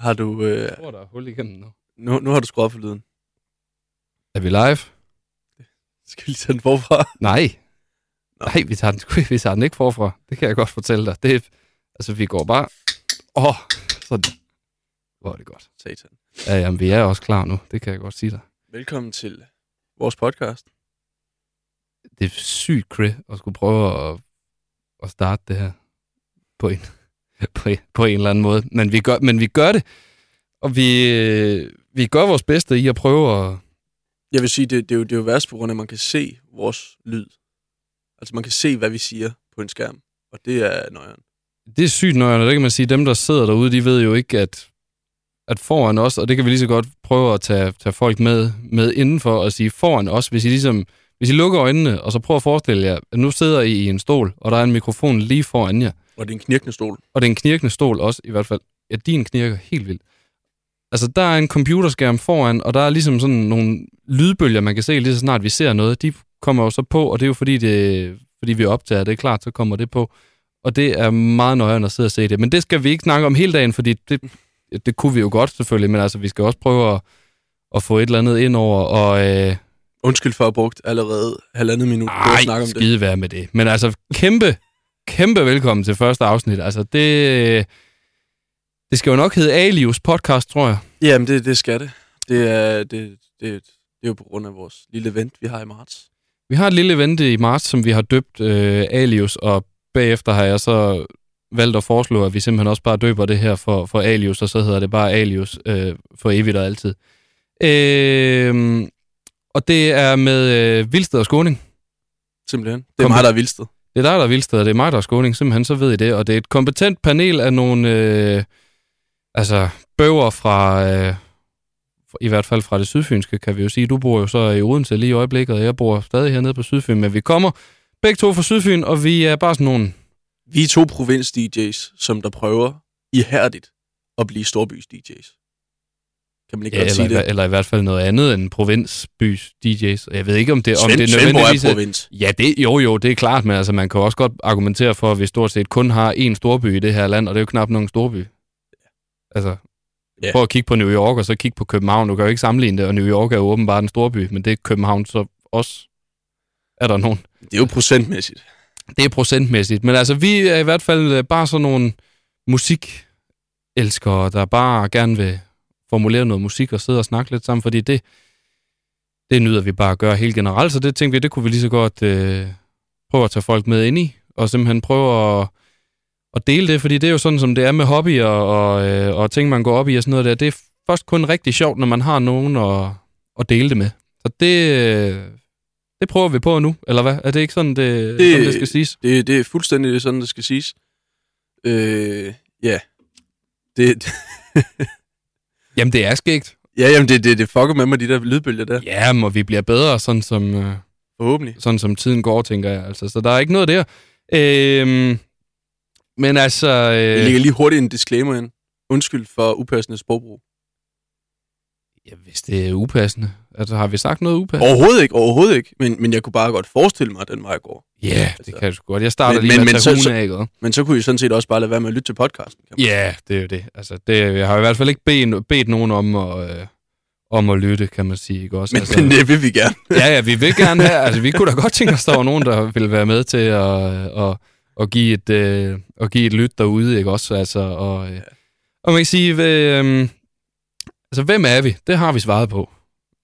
Har du, øh, Jeg tror, der er hul igennem nu. nu, nu har du skruet op for lyden. Er vi live? Skal vi lige tage den forfra? Nej. Nå. Nej, vi tager, den, vi tager den ikke forfra. Det kan jeg godt fortælle dig. Det er, altså, vi går bare... Åh, oh, sådan. Hvor er det godt. Satan. Ja, jamen, vi er også klar nu. Det kan jeg godt sige dig. Velkommen til vores podcast. Det er sygt crit at skulle prøve at, at starte det her på en, på, på en eller anden måde. Men vi gør, men vi gør det, og vi, øh, vi gør vores bedste i at prøve at... Jeg vil sige, det, det, er jo, det er jo værst på grund af, at man kan se vores lyd. Altså, man kan se, hvad vi siger på en skærm. Og det er nøjeren. Det er sygt nøjere, det kan man sige. Dem, der sidder derude, de ved jo ikke, at, at foran os, og det kan vi lige så godt prøve at tage, tage folk med, med indenfor og sige foran os, hvis I ligesom, hvis I lukker øjnene, og så prøver at forestille jer, at nu sidder I i en stol, og der er en mikrofon lige foran jer, Og det er en knirkende stol. og det er en knirkende stol også, i hvert fald. Ja, din knirker helt vildt. Altså, der er en computerskærm foran, og der er ligesom sådan nogle lydbølger, man kan se lige så snart vi ser noget. De kommer jo så på, og det er jo fordi, det, fordi vi optager, det er klart, så kommer det på. Og det er meget nøjere at sidde og se det. Men det skal vi ikke snakke om hele dagen, fordi det, det kunne vi jo godt selvfølgelig, men altså, vi skal også prøve at, at få et eller andet ind over, og... Øh, Undskyld for at have brugt allerede halvandet minut på at snakke om det. skide være med det. Men altså, kæmpe, kæmpe velkommen til første afsnit. Altså, det... Det skal jo nok hedde Alius podcast, tror jeg. Jamen, det, det skal det. Det er, det, det, det er jo på grund af vores lille event, vi har i marts. Vi har et lille event i marts, som vi har døbt øh, Alius, og bagefter har jeg så valgt at foreslå, at vi simpelthen også bare døber det her for, for Alius, og så hedder det bare Alius øh, for evigt og altid. Øh, og det er med øh, Vilsted og Skåning. Simpelthen. Det er Kom. mig, der er vildsted. Det er dig, der er Vildsted, og det er mig, der er Skåning. Simpelthen, så ved I det. Og det er et kompetent panel af nogle, øh, altså, bøger fra, øh, i hvert fald fra det sydfynske, kan vi jo sige. Du bor jo så i Odense lige i øjeblikket, og jeg bor stadig hernede på Sydfyn. Men vi kommer begge to fra Sydfyn, og vi er bare sådan nogle... Vi er to provins-DJ's, som der prøver ihærdigt at blive storbys DJ's. Kan man ikke Ja, godt eller, sige det? eller i hvert fald noget andet end provinsbys DJ's. Jeg ved ikke, om det, om Svend, det er nødvendigvis... er provins. Ja, det, jo jo, det er klart, men altså, man kan også godt argumentere for, at vi stort set kun har én storby i det her land, og det er jo knap nogen storby. Altså, Ja. prøv at kigge på New York, og så kigge på København. Du kan jo ikke sammenligne det, og New York er jo åbenbart en storby, men det er København så også. Er der nogen? Det er jo procentmæssigt. Det er procentmæssigt, men altså, vi er i hvert fald øh, bare sådan nogle musikelskere, der bare gerne vil formulere noget musik og sidde og snakke lidt sammen, fordi det, det nyder vi bare at gøre helt generelt, så det tænkte vi, det kunne vi lige så godt øh, prøve at tage folk med ind i, og simpelthen prøve at, at dele det, fordi det er jo sådan, som det er med hobbyer og, øh, og ting, man går op i og sådan noget der. Det er først kun rigtig sjovt, når man har nogen at, at dele det med. Så det, øh, det prøver vi på nu, eller hvad? Er det ikke sådan, det, det, sådan, det skal siges? Det, det er fuldstændig sådan, det skal siges. Øh, ja. Det, Jamen, det er skægt. ja, jamen, det, det, det fucker med mig, de der lydbølger der. Ja, og vi bliver bedre, sådan som, øh, Forhåbentlig. sådan som tiden går, tænker jeg. Altså, så der er ikke noget der. Øhm, men altså... Jeg Øh, lægger lige hurtigt en disclaimer ind. Undskyld for upassende sprogbrug. ja, hvis det er upassende. Altså, har vi sagt noget upassende? Overhovedet ikke, overhovedet ikke. Men, men jeg kunne bare godt forestille mig, at den vej går. Ja, yeah, det kan jeg sgu godt. Jeg starter Men- lige men- med men at så- så- af? Men så kunne I sådan set også bare lade være med at lytte til podcasten. Ja, det er jo det. Altså, det, jeg har i hvert fald ikke bedt, bedt nogen om at, øh, om at lytte, kan man sige. Ikke? Også, Men, altså, men det vil vi gerne. ja, ja, vi vil gerne have, altså vi kunne da godt tænke os, der var nogen, der ville være med til at, at, at, give, et, øh, at give et lyt derude, ikke også? Altså, og, øh, og man kan sige, øh, altså hvem er vi? Det har vi svaret på.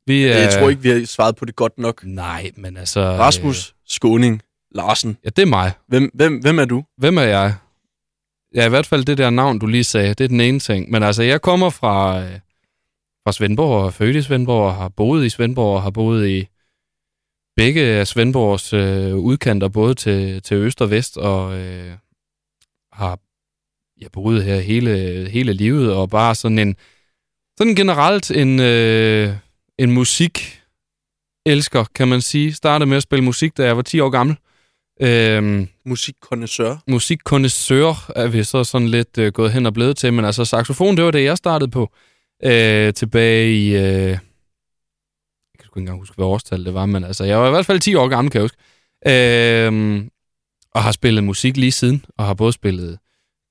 Vi er, Jeg tror ikke, vi har svaret på det godt nok. Nej, men altså... Rasmus, Skåning, Larsen. Øh, ja, det er mig. Hvem, hvem, hvem er du? Hvem er jeg? Ja, i hvert fald det der navn, du lige sagde, det er den ene ting. Men altså, jeg kommer fra, øh, fra Svendborg og er født i Svendborg og har boet i Svendborg og har boet i begge af Svendborgs øh, udkanter, både til, til øst og vest, og øh, har jeg boet her hele, hele livet, og bare sådan en, sådan generelt en, øh, en musik elsker, kan man sige. Startede med at spille musik, da jeg var 10 år gammel. Øhm, Musikkonnoisseur. musikkondensør er vi så sådan lidt øh, gået hen og blevet til, men altså saxofon, det var det, jeg startede på øh, tilbage i... Øh, jeg kan ikke engang huske, hvad årstal det var, men altså, jeg var i hvert fald 10 år gammel, kan jeg huske. Øh, og har spillet musik lige siden, og har både spillet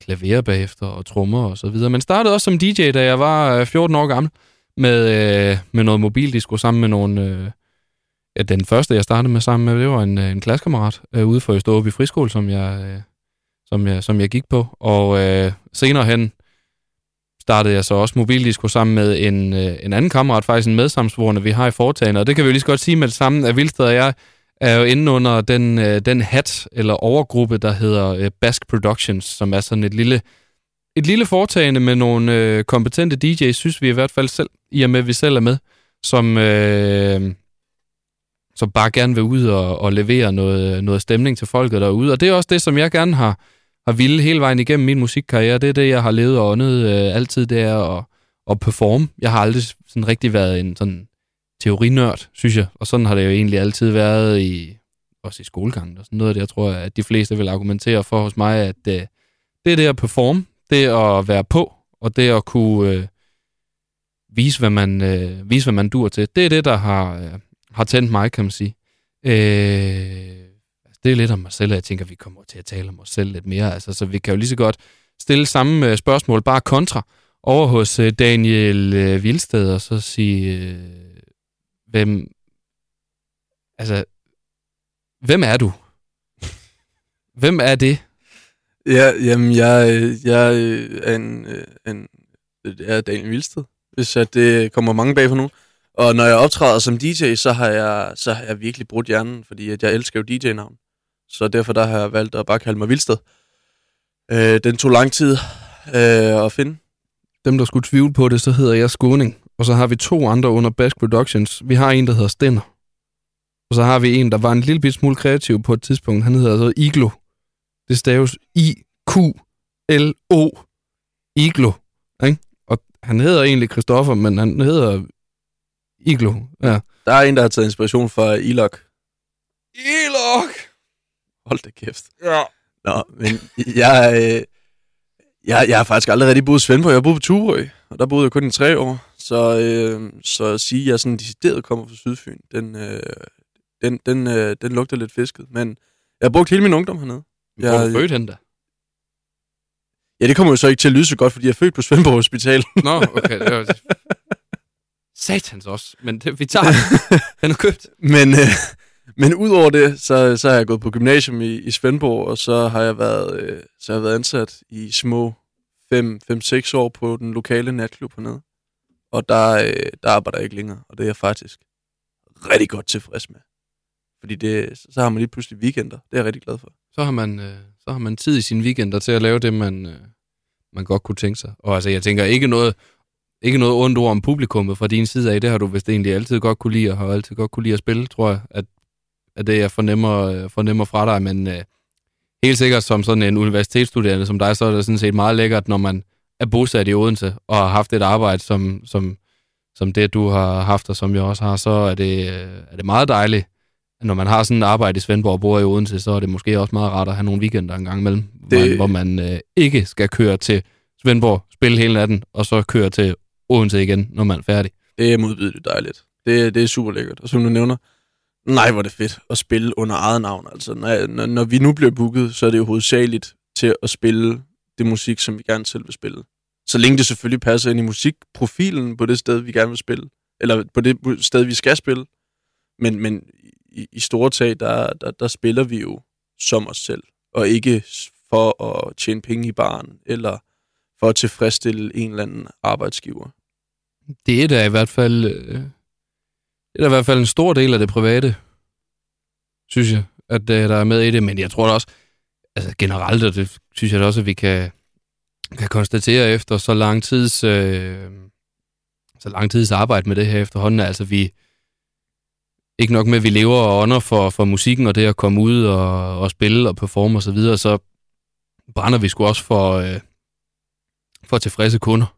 klaver bagefter og trommer og så videre. Men startede også som DJ, da jeg var øh, 14 år gammel, med, øh, med noget mobildisco sammen med nogle... Øh, ja, den første, jeg startede med sammen med, det var en, øh, en klassekammerat øh, ude for i Friskole, som jeg, øh, som, jeg, som jeg gik på. Og øh, senere hen startede jeg så også mobildisco sammen med en, øh, en anden kammerat, faktisk en medsamsvorende, vi har i foretagene. Og det kan vi jo lige så godt sige med det samme, at Vildsted og jeg er jo inde under den, øh, den hat eller overgruppe, der hedder øh, Bask Productions, som er sådan et lille, et lille foretagende med nogle øh, kompetente DJ's, synes vi i hvert fald selv, i og med, at vi selv er med, som, øh, som bare gerne vil ud og, og levere noget, noget stemning til folket derude. Og det er også det, som jeg gerne har, har ville hele vejen igennem min musikkarriere. Det er det, jeg har levet og åndet øh, altid, det er at, at performe. Jeg har aldrig sådan rigtig været en sådan teorinørd, synes jeg. Og sådan har det jo egentlig altid været i også i skolegangen og sådan noget. Det, jeg tror, at de fleste vil argumentere for hos mig, at øh, det er det at performe, det at være på, og det at kunne øh, vise, hvad man, øh, vise, hvad man dur til. Det er det, der har, øh, har tændt mig, kan man sige. Øh, det er lidt om mig selv, og jeg tænker, vi kommer til at tale om os selv lidt mere. Altså, så vi kan jo lige så godt stille samme øh, spørgsmål, bare kontra, over hos øh, Daniel øh, Vilsted, og så sige, øh, hvem, altså, hvem er du? Hvem er det? Ja, jamen, jeg, jeg øh, er en, øh, en, jeg er Daniel Vilsted, hvis at det kommer mange bag for nu. Og når jeg optræder som DJ, så har jeg, så har jeg virkelig brudt hjernen, fordi at jeg elsker jo DJ-navn. Så derfor der har jeg valgt at bare kalde mig Vilsted. Øh, den tog lang tid øh, at finde. Dem, der skulle tvivle på det, så hedder jeg Skåning. Og så har vi to andre under Bask Productions. Vi har en, der hedder Stenner. Og så har vi en, der var en lille smule kreativ på et tidspunkt. Han hedder altså Iglo. Det staves I-Q-L-O. Iglo. Ikke? Og han hedder egentlig Christoffer, men han hedder Iglo. Ja. Der er en, der har taget inspiration fra Ilok. Ilok! Hold da kæft. Ja. Nå, men jeg, øh, jeg, jeg har faktisk aldrig rigtig boet i Svendborg. Jeg har boet på Turø, og der boede jeg kun i tre år. Så, øh, så at sige, at jeg sådan decideret kommer fra Sydfyn, den, øh, den, den, øh, den lugter lidt fisket. Men jeg har brugt hele min ungdom hernede. Hvor er du født hen da? Ja, det kommer jo så ikke til at lyde så godt, fordi jeg er født på Svendborg Hospital. Nå, okay. Det var... Satans også, men det, vi tager den. Den er købt. Men, øh, men udover det, så, så har jeg gået på gymnasium i, i Svendborg, og så har jeg været, øh, så har jeg været ansat i små 5-6 år på den lokale natklub hernede. Og der, øh, der arbejder jeg ikke længere, og det er jeg faktisk rigtig godt tilfreds med. Fordi det, så har man lige pludselig weekender. Det er jeg rigtig glad for. Så har man, øh, så har man tid i sine weekender til at lave det, man, øh, man godt kunne tænke sig. Og altså, jeg tænker ikke noget, ikke noget ondt ord om publikummet fra din side af. Det har du vist egentlig altid godt kunne lide, og har altid godt kunne lide at spille, tror jeg, at, at det jeg fornemmer, øh, fornemmer fra dig. Men øh, helt sikkert som sådan en universitetsstuderende som dig, så er det sådan set meget lækkert, når man er bosat i Odense og har haft et arbejde, som, som, som det, du har haft, og som jeg også har, så er det, øh, er det meget dejligt, når man har sådan et arbejde i Svendborg og bor i Odense, så er det måske også meget rart at have nogle weekender en gang imellem, det... hvor man, hvor man øh, ikke skal køre til Svendborg, spille hele natten, og så køre til Odense igen, når man er færdig. Det er modbydeligt dejligt. Det, det er super lækkert. Og som du nævner, nej, hvor er det fedt at spille under eget navn. Altså, når, når, når vi nu bliver booket, så er det jo hovedsageligt til at spille det musik, som vi gerne selv vil spille. Så længe det selvfølgelig passer ind i musikprofilen på det sted, vi gerne vil spille. Eller på det sted, vi skal spille. Men, men i, i store tag, der, der, der spiller vi jo som os selv. Og ikke for at tjene penge i baren, eller for at tilfredsstille en eller anden arbejdsgiver. Det er da i hvert fald, øh, det er da i hvert fald en stor del af det private, synes jeg, at øh, der er med i det. Men jeg tror da også, altså generelt, og det synes jeg da også, at vi kan, kan konstatere efter så lang tids, øh, så lang tids arbejde med det her efterhånden, altså vi, ikke nok med, at vi lever og ånder for, for musikken og det at komme ud og, og spille og performe osv., så, videre, så brænder vi sgu også for, øh, for tilfredse kunder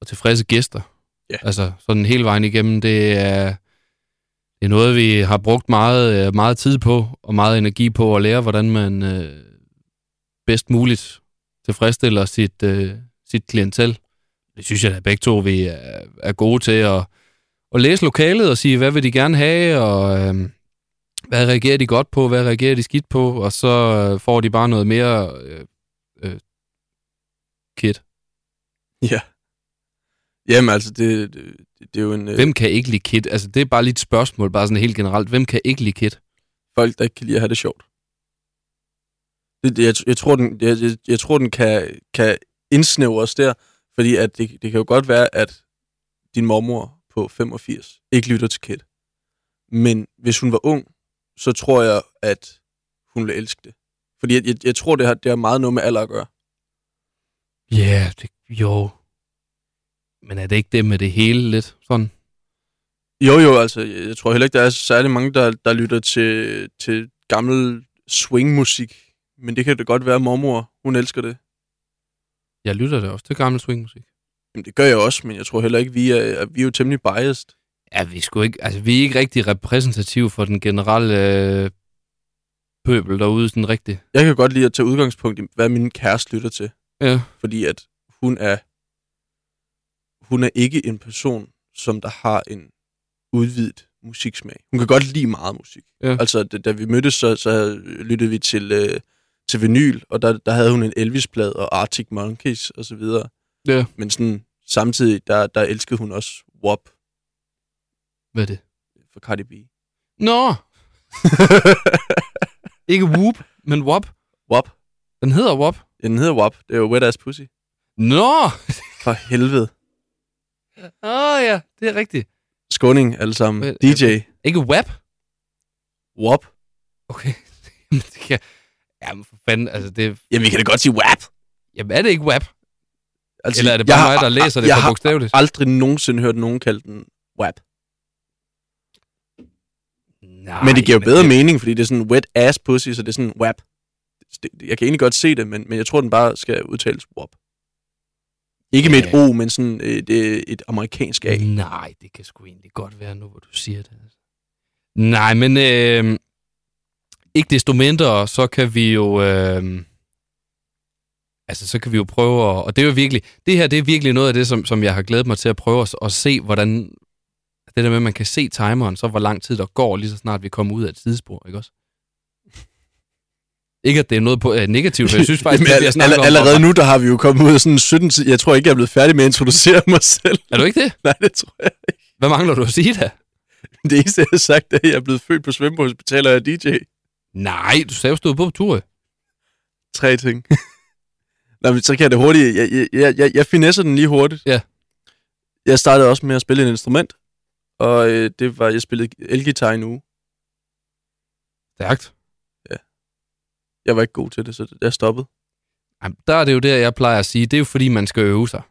og tilfredse gæster. Ja. Altså sådan hele vejen igennem, det er, det er noget, vi har brugt meget, øh, meget tid på og meget energi på at lære, hvordan man øh, bedst muligt tilfredsstiller sit, øh, sit klientel. Det synes jeg at begge to, vi er, er gode til at, at læse lokalet og sige, hvad vil de gerne have, og øh, hvad reagerer de godt på, hvad reagerer de skidt på, og så øh, får de bare noget mere øh, øh, Ja. Jamen altså, det, det, det er jo en... øh, Hvem kan ikke lide Kid? Altså, det er bare lige et spørgsmål, bare sådan helt generelt. Hvem kan ikke lide Kid? folk, der ikke kan lide at have det sjovt. Det, det, jeg, jeg, tror, den, jeg, jeg, jeg tror, den kan, kan indsnævres der, fordi at det, det kan jo godt være, at din mormor på 85 ikke lytter til Kid. Men hvis hun var ung, så tror jeg, at hun ville elske det. Fordi jeg, jeg, jeg tror, det har, det har meget noget med alder at gøre. Ja, yeah, det, jo. Men er det ikke det med det hele lidt sådan? Jo, jo, altså, jeg jeg tror heller ikke, der er særlig mange, der, der lytter til, til gammel swingmusik. Men det kan det godt være, at mormor, hun elsker det. Jeg lytter da også til gammel swingmusik. Jamen, det gør jeg også, men jeg tror heller ikke, vi er, vi er jo temmelig biased. Ja, vi sgu ikke, altså, vi er ikke rigtig repræsentative for den generelle øh, pøbel derude, sådan rigtigt. Jeg kan godt lide at tage udgangspunkt i, hvad min kæreste lytter til. Ja. Fordi at hun er, hun er ikke en person, som der har en udvidet musiksmag. Hun kan godt lide meget musik. Ja. Altså, da, da vi mødtes, så, så lyttede vi til, øh, til vinyl, og der, der havde hun en Elvis-plade og Arctic Monkeys og så videre. Ja. Men sådan, samtidig, der, der elskede hun også WAP Hvad er det? for Cardi B. Nå! ikke Whoop, men Wop. WAP. Den hedder Wop. Ja, den hedder WAP. Det er jo Wet Ass Pussy. Nå! For helvede. Åh oh, ja, det er rigtigt. Skåning alle sammen. Men- DJ. Ikke WAP? WAP. Okay. Jamen, det kan... Jamen, for fanden, altså det... Jamen, vi kan da godt sige WAP. Jamen, er det ikke WAP? Altså, Eller er det jeg bare har mig, der læser det jeg for har bogstaveligt? aldrig nogensinde hørt nogen kalde den WAP. Nej, Men det giver jo bedre mening, fordi det er sådan wet ass pussy, så det er sådan WAP. Det- Jeg kan egentlig godt se det, men, men jeg tror, den bare skal udtales WAP. Ikke med et Ja. O, men sådan et, et, et amerikansk A. Nej, det kan sgu egentlig godt være nu, hvor du siger det. altså. Nej, men øh, ikke desto mindre, så kan vi jo... Øh, altså, så kan vi jo prøve at... Og det er jo virkelig... Det her, det er virkelig noget af det, som, som jeg har glædet mig til at prøve at, at se, hvordan... Det der med, at man kan se timeren, så hvor lang tid der går, lige så snart vi kommer ud af et sidespor, ikke også? Ikke, at det er noget på, øh, negativt, for jeg synes faktisk, Jamen, at vi har snakket all, om... allerede nu, der har vi jo kommet ud af sådan 17 tid. Jeg tror ikke, jeg er blevet færdig med at introducere mig selv. Er du ikke det? Nej, det tror jeg ikke. Hvad mangler du at sige da? Det eneste, jeg har sagt, er, at jeg er blevet født på Hospital og er DJ. Nej, du sagde jo, stod på tur. Tre ting. Nå, men så kan jeg det hurtigt. Jeg, jeg, jeg, jeg, jeg finesser den lige hurtigt. Ja. Jeg startede også med at spille et instrument. Og øh, det var, jeg spillede elgitar i en uge. Stærkt. Jeg var ikke god til det, så jeg stoppede. Jamen, der er det jo der, jeg plejer at sige, det er jo fordi, man skal øve sig.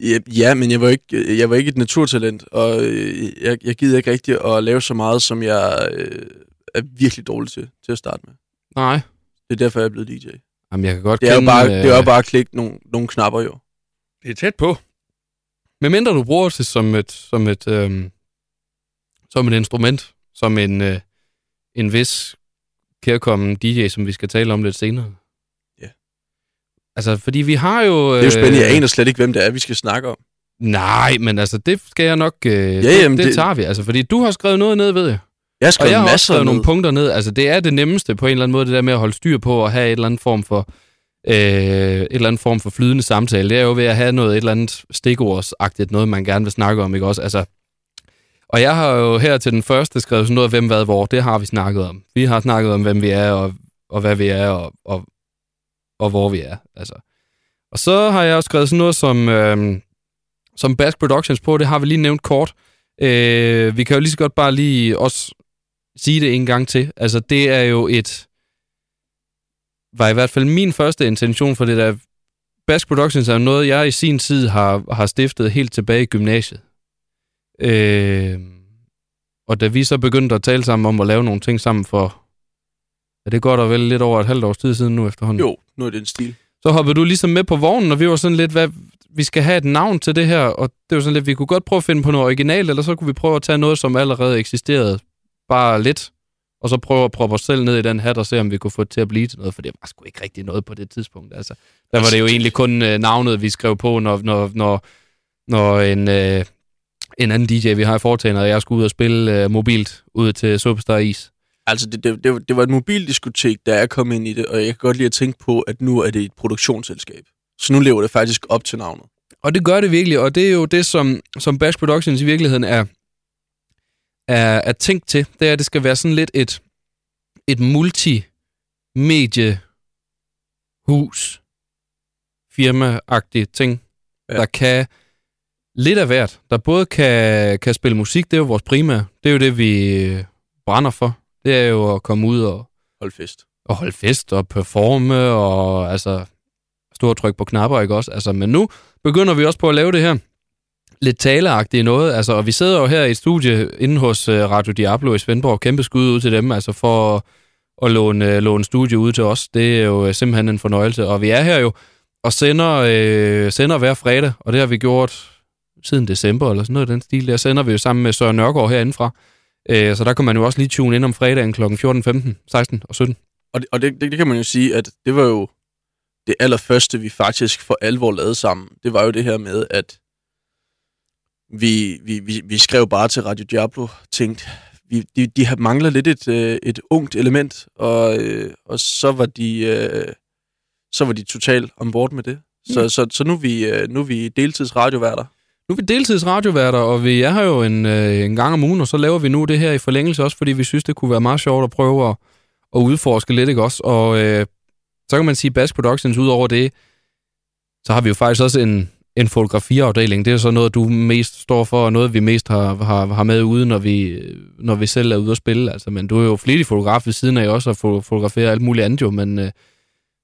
Ja, ja men jeg var, ikke, jeg var ikke et naturtalent, og øh, jeg, jeg gider ikke rigtig at lave så meget, som jeg øh, er virkelig dårlig til, til at starte med. Nej. Det er derfor, jeg er blevet DJ. Jamen, jeg kan godt Det er jo kende, bare, det er jo øh, bare at klikke nogle, nogle knapper, jo. Det er tæt på. Men mindre du bruger det som et, som et, øhm, som et instrument, som en, øh, en vis kærkommen DJ, som vi skal tale om lidt senere. Ja. Altså, fordi vi har jo... Det er jo spændende. Jeg øh, aner slet ikke, hvem det er, vi skal snakke om. Nej, men altså, det skal jeg nok... Øh, ja, jamen, det det- tager vi, altså. Fordi du har skrevet noget ned, ved jeg. Jeg har Og jeg har også masser skrevet ned. nogle punkter ned. Altså, det er det nemmeste på en eller anden måde, det der med at holde styr på og have et eller andet form for øh, et eller andet form for flydende samtale. Det er jo ved at have noget et eller andet stikordsagtigt, noget man gerne vil snakke om, ikke også? Altså, og jeg har jo her til den første skrevet sådan noget, hvem, hvad, hvor. Det har vi snakket om. Vi har snakket om, hvem vi er, og, og hvad vi er, og, og, og hvor vi er. Altså. Og så har jeg også skrevet sådan noget som, øh, som Bask Productions på. Det har vi lige nævnt kort. Øh, vi kan jo lige så godt bare lige også sige det en gang til. Altså, det er jo et... Var i hvert fald min første intention for det der... Bask Productions er noget, jeg i sin tid har, har stiftet helt tilbage i gymnasiet. Øh, og da vi så begyndte at tale sammen om at lave nogle ting sammen for... Er det godt og vel lidt over et halvt års tid siden nu efterhånden? Jo, nu er det en stil. så hoppede du ligesom med på vognen, og vi var sådan lidt, hvad, vi skal have et navn til det her, og det var sådan lidt, vi kunne godt prøve at finde på noget originalt, eller så kunne vi prøve at tage noget, som allerede eksisterede, bare lidt, og så prøve at proppe os selv ned i den hat og se, om vi kunne få det til at blive til noget, for det var sgu ikke rigtig noget på det tidspunkt. Altså, der var det jo egentlig kun øh, navnet, vi skrev på, når, når, når, når en, øh, en anden DJ, vi har i foretagendet, og jeg skulle ud og spille øh, mobilt ud til Superstar Is. Altså, det, det, det, var- det var et mobildiskotek, da jeg kom ind i det, og jeg kan godt lide at tænke på, at nu er det et produktionsselskab. Så nu lever det faktisk op til navnet. Og det gør det virkelig, og det er jo det, som, som Bash Productions i virkeligheden er, er, er tænkt til. Det er, at det skal være sådan lidt et, et multimedie hus firma-agtigt ting, ja. der kan lidt af hvert. Der både kan, kan spille musik, det er jo vores primære. Det er jo det, vi brænder for. Det er jo at komme ud og holde fest. Og holde fest og performe og altså stå og trykke på knapper, ikke også? Altså, men nu begynder vi også på at lave det her lidt taleagtige noget. Altså, og vi sidder jo her i et studie inde hos øh, Radio Diablo i Svendborg. Kæmpe skud ud til dem, altså for at, at låne, øh, låne studie ud til os. Det er jo øh, simpelthen en fornøjelse. Og vi er her jo og sender, øh, sender hver fredag, og det har vi gjort siden december eller sådan noget den stil. Der sender vi jo sammen med Søren Nørgaard herindefra. Øh, så der kan man jo også lige tune ind om fredagen kl. 14, 15, 16 og 17. Og, det, og det, det, det kan man jo sige, at det var jo det allerførste, vi faktisk for alvor lavede sammen. Det var jo det her med, at vi, vi, vi, vi skrev bare til Radio Diablo, tænkte, vi, de, de mangler lidt et, øh, et ungt element, og, øh, og så var de øh, så var de totalt ombord med det. Så, mm. så, så nu, er vi, øh, nu er vi deltidsradioværter. Nu er vi deltidsradioværter, og vi er her jo en, øh, en gang om ugen, og så laver vi nu det her i forlængelse også, fordi vi synes, det kunne være meget sjovt at prøve at, at udforske lidt, ikke også? Og øh, så kan man sige, Bass Productions, ud over det, så har vi jo faktisk også en, en fotografiafdeling. Det er så noget, du mest står for, og noget, vi mest har, har, har med ude, når vi, når vi selv er ude at spille. Altså, men du er jo flittig fotograf ved siden af også, at fotografere alt muligt andet jo, men øh,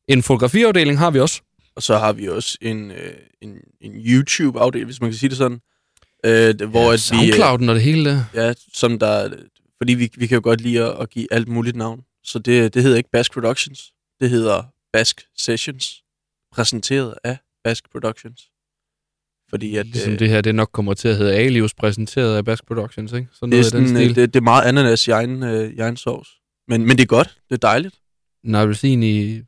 en fotografiafdeling har vi også. Og så har vi også en, øh, en, en YouTube-afdeling, hvis man kan sige det sådan. Øh, hvor ja, at SoundCloud'en vi, øh, og det hele der. Ja, som der, fordi vi, vi kan jo godt lide at, at give alt muligt navn. Så det, det hedder ikke Bask Productions. Det hedder Bask Sessions. Præsenteret af Bask Productions. Fordi at, ligesom øh, det her, det nok kommer til at hedde Alius, præsenteret af Bask Productions, ikke? Sådan er sådan, den stil. Det, det, er meget ananas i egen, øh, i egen sovs. Men, men det er godt. Det er dejligt. En appelsin i...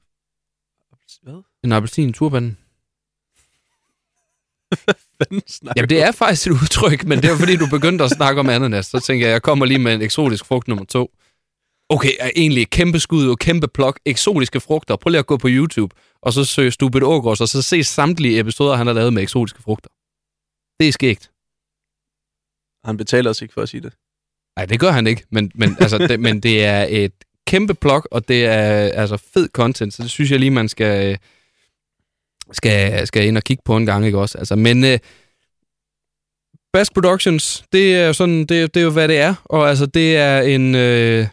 Hvad? En appelsin i turbanen. Jamen, det er faktisk et udtryk, men det er fordi, du begyndte at snakke om ananas. Så tænker jeg, jeg kommer lige med en eksotisk frugt nummer to. Okay, er egentlig kæmpe skud og kæmpe plok, eksotiske frugter. Prøv lige at gå på YouTube, og så søge Stupid Ogres, og så se samtlige episoder, han har lavet med eksotiske frugter. Det er skægt. Han betaler os ikke for at sige det. Nej, det gør han ikke, men, men, altså, det, men det er et kæmpe plok, og det er altså fed content, så det synes jeg lige, man skal, skal, skal ind og kigge på en gang, ikke også? Altså, men uh, Bass Productions, det er jo sådan, det, det er jo, hvad det er, og altså, det er en... Uh,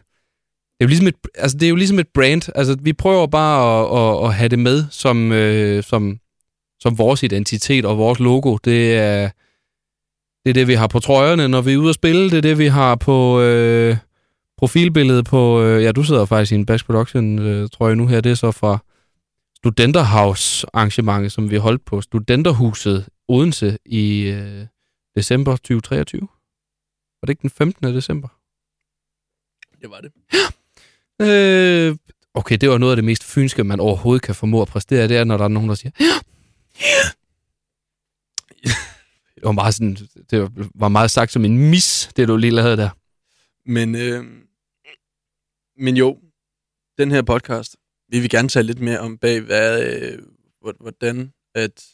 det er jo ligesom et, altså, det er jo ligesom et brand. Altså, vi prøver bare at, at, at have det med som, øh, som, som vores identitet og vores logo. Det er, det er det, vi har på trøjerne, når vi er ude at spille. Det er det, vi har på øh, profilbilledet på... Øh, ja, du sidder faktisk i en Bash Production øh, trøje nu her. Det er så fra Studenterhouse arrangementet, som vi holdt på Studenterhuset Odense i øh, december 2023. Var det ikke den 15. december? Det var det. Ja. Øh, okay, det var noget af det mest fynske, man overhovedet kan formå at præstere, det er, når der er nogen, der siger, ja, ja. Det var meget, sådan, det var meget sagt som en mis, det du lige lavede der. Men, øh, men jo, den her podcast, vi vil gerne tale lidt mere om bag, hvad, øh, hvordan at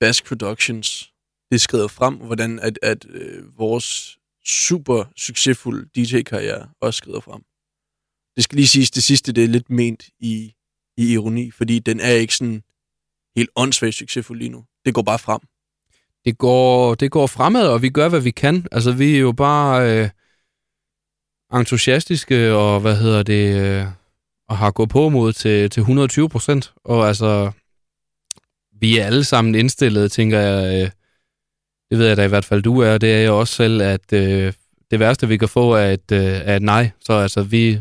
Bask Productions det skrider frem, hvordan at, at øh, vores super succesfulde DJ-karriere også skrider frem. Det skal lige siges, det sidste, det er lidt ment i, i ironi, fordi den er ikke sådan helt åndssvagt succesfuld lige nu. Det går bare frem. Det går, det går fremad, og vi gør, hvad vi kan. Altså, vi er jo bare øh, entusiastiske, og hvad hedder det, øh, og har gået på mod til, til 120 procent. Og altså, vi er alle sammen indstillet, tænker jeg, øh, det ved jeg da i hvert fald, du er, det er jeg også selv, at øh, det værste, vi kan få, er et, øh, er et nej. Så altså, vi,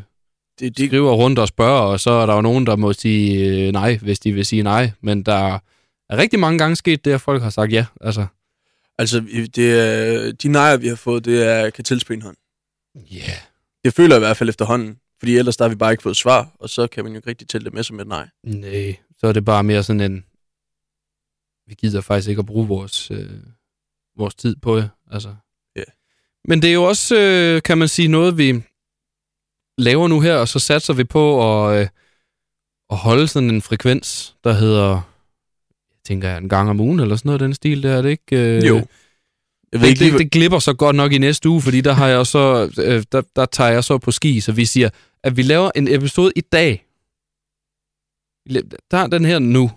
det, det... skriver rundt og spørger, og så er der jo nogen, der må sige øh, nej, hvis de vil sige nej. Men der er rigtig mange gange sket det, at folk har sagt ja. Altså, altså det er, de nejer, vi har fået, det er en hånd. Ja. Yeah. Det føler jeg i hvert fald efterhånden. Fordi ellers der har vi bare ikke fået svar, og så kan man jo ikke rigtig tælle det med som et nej. Nej, så er det bare mere sådan en... Vi gider faktisk ikke at bruge vores, øh, vores tid på det. Altså. Yeah. Men det er jo også, øh, kan man sige, noget, vi laver nu her, og så satser vi på at, øh, at holde sådan en frekvens, der hedder tænker jeg, en gang om ugen eller sådan noget, den stil der, er det ikke? Øh, Jo. Jeg ved det, ikke det, det glipper så godt nok i næste uge, fordi der har jeg så, øh, der, der tager jeg så på ski, så vi siger, at vi laver en episode i dag. Der er den her nu,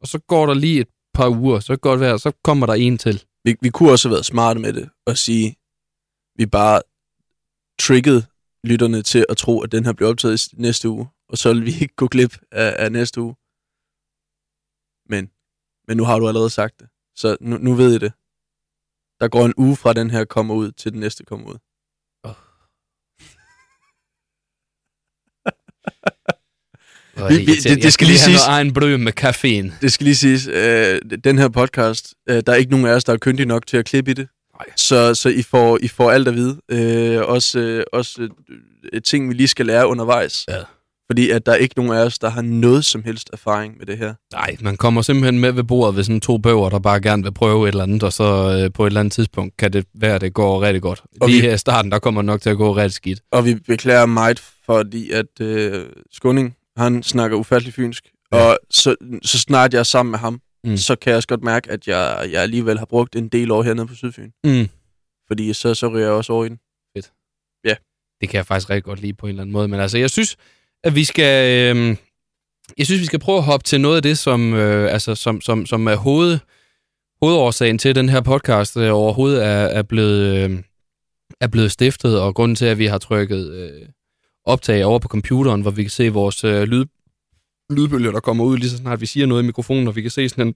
og så går der lige et par uger, så kan det godt være, så kommer der en til. vi, vi kunne også have været smarte med det og sige, vi bare triggede lytterne til at tro, at den her bliver optaget i næste uge, og så vil vi ikke gå glip af, af næste uge. Men, men nu har du allerede sagt det, så nu, nu ved I det. Der går en uge fra den her kommer ud, til den næste kommer ud. Vi- vi- det- det skal lige siges- egen brød med kaffein. Det skal lige siges, øh, den her podcast, øh, der er ikke nogen af os, der er kyndige nok til at klippe i det. Nej. Så, så I, får, I får alt at vide. Øh, også øh, også øh, ting, vi lige skal lære undervejs. Ja. Fordi at der er ikke nogen af os, der har noget som helst erfaring med det her. Nej, man kommer simpelthen med ved bordet ved sådan to bøger, der bare gerne vil prøve et eller andet, og så øh, på et eller andet tidspunkt kan det være, at det går rigtig godt. Og Lige vi- her i starten, der kommer nok til at gå rigtig skidt. Og vi beklager meget, fordi at øh, Skunding, han snakker ufattelig fynsk. Ja. Og så, så snart jeg er sammen med ham, Mm. så kan jeg også godt mærke, at jeg, jeg alligevel har brugt en del år hernede på Sydfyn. Mm. Fordi så, så ryger jeg også over i den. Det kan jeg faktisk rigtig godt lide på en eller anden måde. Men altså, jeg synes, at vi skal... Øh, jeg synes, vi skal prøve at hoppe til noget af det, som, øh, altså, som, som, som er hoved, hovedårsagen til, at den her podcast øh, overhovedet er, er, blevet, øh, er blevet stiftet, og grunden til, at vi har trykket øh, optag over på computeren, hvor vi kan se vores øh, lyd, lydbølger, der kommer ud lige så snart vi siger noget i mikrofonen, og vi kan se sådan en,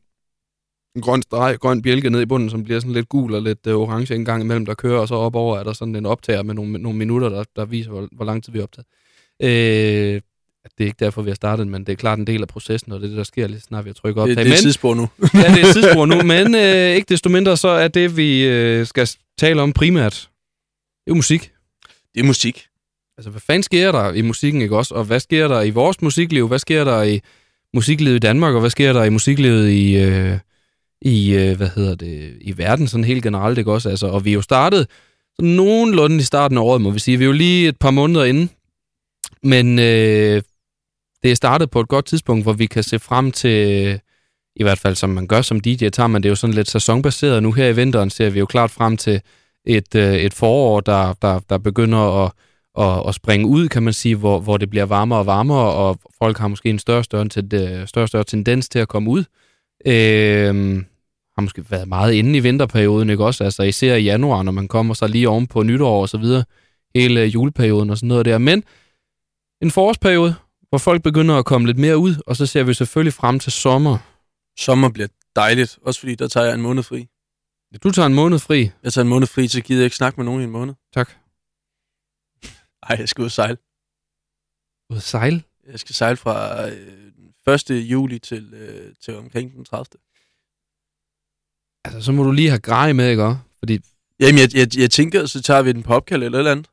en grøn streg, grøn bjælke ned i bunden, som bliver sådan lidt gul og lidt øh, orange en gang imellem, der kører, og så op over er der sådan en optager med nogle, nogle minutter, der, der viser, hvor, hvor lang tid vi har optaget. Øh, det er ikke derfor, vi har startet, men det er klart en del af processen, og det er det, der sker lige snart vi har trykket optag. Det, det er tidsspor nu. ja, det er tidsspor nu, men øh, ikke desto mindre, så er det, vi øh, skal tale om primært, det er musik. Det er musik. Altså, hvad fanden sker der i musikken, ikke også? Og hvad sker der i vores musikliv? Hvad sker der i musiklivet i Danmark? Og hvad sker der i musiklivet i, øh, i øh, hvad hedder det, i verden sådan helt generelt, ikke også? Altså, og vi er jo startet sådan nogenlunde i starten af året, må vi sige. Vi er jo lige et par måneder inde. Men øh, det er startet på et godt tidspunkt, hvor vi kan se frem til, i hvert fald som man gør som DJ, tager man det jo sådan lidt sæsonbaseret. Nu her i vinteren ser vi jo klart frem til et, øh, et forår, der, der, der begynder at, at, at springe ud, kan man sige, hvor, hvor det bliver varmere og varmere, og folk har måske en større større, større, større, større tendens til at komme ud. Øh, har måske været meget inde i vinterperioden, ikke også? Altså især i januar, når man kommer så lige oven på nytår og så videre, hele juleperioden og sådan noget der. Men en forårsperiode, hvor folk begynder at komme lidt mere ud, og så ser vi selvfølgelig frem til sommer. Sommer bliver dejligt, også fordi der tager jeg en måned fri. Du tager en måned fri. Jeg tager en måned fri, så gider jeg ikke snakke med nogen i en måned. Tak. Ej, jeg skal ud og sejle. Ud at sejle. Jeg skal sejle fra øh, 1. juli til, øh, til omkring den 30. Altså, så må du lige have grej med, ikke også? Fordi Jamen, jeg, jeg, jeg tænker, så tager vi den på opkald eller et eller andet.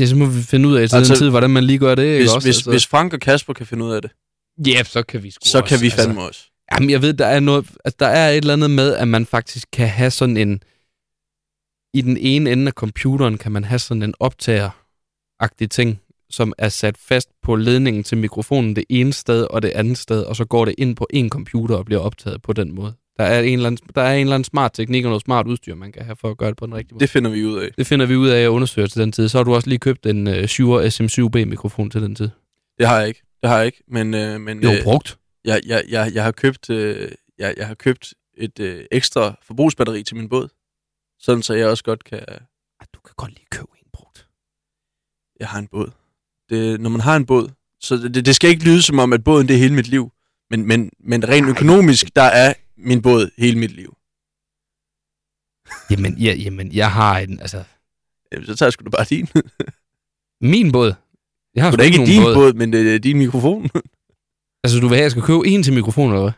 ja, så må vi finde ud af til Altså, den tid, hvordan man lige gør det, ikke Hvis, også? hvis, altså, hvis Frank og Kasper kan finde ud af det, Ja, så kan vi sgu så også, kan vi altså. fandme også. Jamen, jeg ved, der er noget, altså, der er et eller andet med, at man faktisk kan have sådan en, i den ene ende af computeren, kan man have sådan en optager-agtig ting, som er sat fast på ledningen til mikrofonen det ene sted og det andet sted, og så går det ind på en computer og bliver optaget på den måde. Der er en eller anden, der er en eller anden smart teknik og noget smart udstyr, man kan have for at gøre det på den rigtige måde. Det finder vi ud af. Det finder vi ud af at undersøge til den tid. Så har du også lige købt en uh, Shure SM7B-mikrofon til den tid. Det har jeg ikke. Det har jeg ikke. Men, øh, men Jo, øh, brugt. jeg, jeg, jeg, jeg, har købt, øh, jeg, jeg har købt et øh, ekstra forbrugsbatteri til min båd. Sådan så jeg også godt kan... Du kan godt lige købe. Jeg har en båd. Det, når man har en båd, så det, det skal ikke lyde som om, at båden det er hele mit liv. Men, men, men rent Nej. økonomisk, der er min båd hele mit liv. Jamen, ja, jamen, jeg har en, altså, Jamen, så tager jeg sgu da bare din. min båd. Jeg har Det sgu er ikke din båd, båd men det er din mikrofon. Altså, du vil have, at jeg skal købe en til mikrofonen, eller hvad?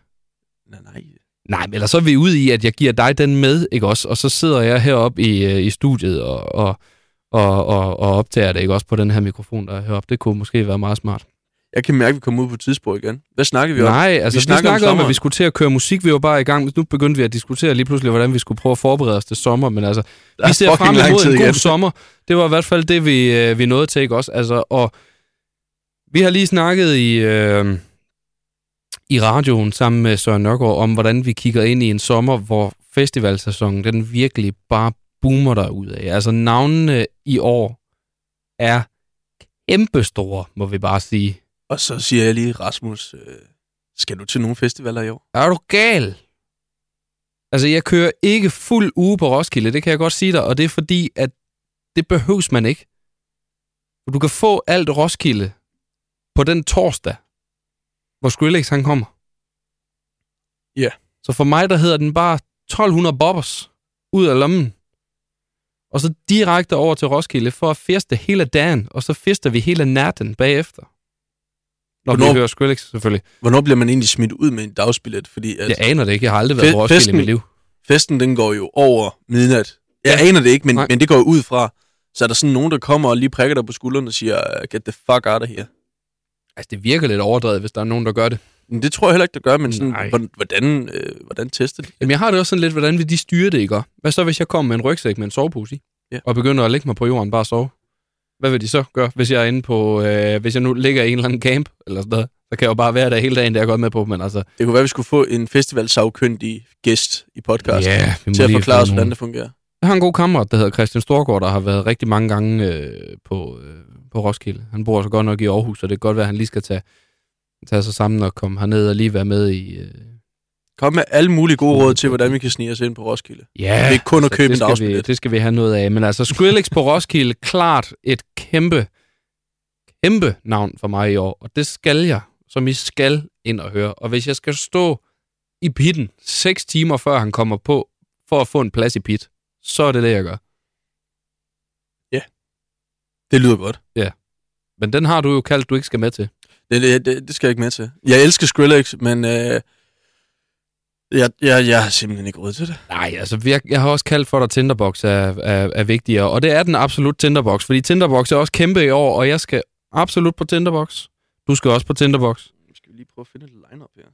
nej, nej. Nej, men ellers så er vi ude i, at jeg giver dig den med, ikke også? Og så sidder jeg heroppe i, øh, i studiet og, og, og, og, og optager det, ikke også, på den her mikrofon, der er heroppe. Det kunne måske være meget smart. Jeg kan mærke, at vi kommer ud på et igen. Hvad snakker vi om? Nej, altså vi, vi snakker om snakkede om, at vi skulle til at køre musik. Vi var bare i gang. Nu begyndte vi at diskutere lige pludselig, hvordan vi skulle prøve at forberede os til sommer. Men altså, vi ser frem imod en god igen. sommer. Det var i hvert fald det, vi, øh, vi nåede til, ikke også? Altså, og vi har lige snakket i... Øh, i radioen sammen med Søren Nørgaard om, hvordan vi kigger ind i en sommer, hvor festivalsæsonen den virkelig bare boomer der ud af. Altså navnene i år er kæmpestore, må vi bare sige. Og så siger jeg lige, Rasmus, øh, skal du til nogle festivaler i år? Er du gal? Altså, jeg kører ikke fuld uge på Roskilde, det kan jeg godt sige dig, og det er fordi, at det behøves man ikke. Du kan få alt Roskilde på den torsdag, hvor Skrillex han kommer. Ja. Så for mig, der hedder den bare 1200 bobbers ud af lommen. Og så direkte over til Roskilde for at feste hele dagen, og så fester vi hele natten bagefter. Når Hvornår- vi hører Skrillex, selvfølgelig. Hvornår bliver man egentlig smidt ud med en dagsbillet? Fordi at Jeg aner det ikke. Jeg har aldrig været på Roskilde i festen- mit liv. festen, den går jo over midnat. Jeg Ja. aner det ikke, men, Nej. men det går jo ud fra. Så er der sådan nogen, der kommer og lige prikker dig på skulderen og siger, get the fuck out of here. Altså, det virker lidt overdrevet, hvis der er nogen, der gør det. Men det tror jeg heller ikke, der gør, men sådan, Nej. hvordan, hvordan, øh, hvordan tester de? Jamen, jeg har det også sådan lidt, hvordan vil de styre det, ikke? Hvad så, hvis jeg kommer med en rygsæk med en sovepose i, Ja. og begynder at lægge mig på jorden bare sove? Hvad vil de så gøre, hvis jeg er inde på, øh, hvis jeg nu ligger i en eller anden camp, eller sådan noget? Så kan jeg jo bare være der hele dagen, det er jeg godt med på, men altså... Det kunne være, at vi skulle få en festivalsagkyndig gæst i podcasten Ja, vi må til at forklare os, hvordan nogle- det fungerer. Jeg har en god kammerat, der hedder Christian Storgård, der har været rigtig mange gange øh, på, øh, på Roskilde. Han bor så godt nok i Aarhus, så det kan godt være, at han lige skal tage, tage sig sammen og komme herned og lige være med i... Øh, Kom med alle mulige gode råd til, hvordan vi kan snige os ind på Roskilde. Ja, Det er ikke kun at så købe en skal vi, dagsbillet. Det skal vi have noget af. Men altså, Skrillex på Roskilde, klart et kæmpe, kæmpe navn for mig i år. Og det skal jeg, som I skal ind og høre. Og hvis jeg skal stå i pitten seks timer før han kommer på, for at få en plads i pit, så er det det, jeg gør. Det lyder godt. Men den har du jo kaldt, du ikke skal med til. Det, det, det, det skal jeg ikke med til. Jeg elsker Skrillex, men øh, jeg, jeg, jeg har simpelthen ikke råd til det. Nej, altså, jeg, jeg har også kaldt for, at Tinderbox er, er, er vigtigere. Og det er den absolut Tinderbox, fordi Tinderbox er også kæmpe i år, og jeg skal absolut på Tinderbox. Du skal også på Tinderbox. Skal vi lige prøve at finde et line-up her?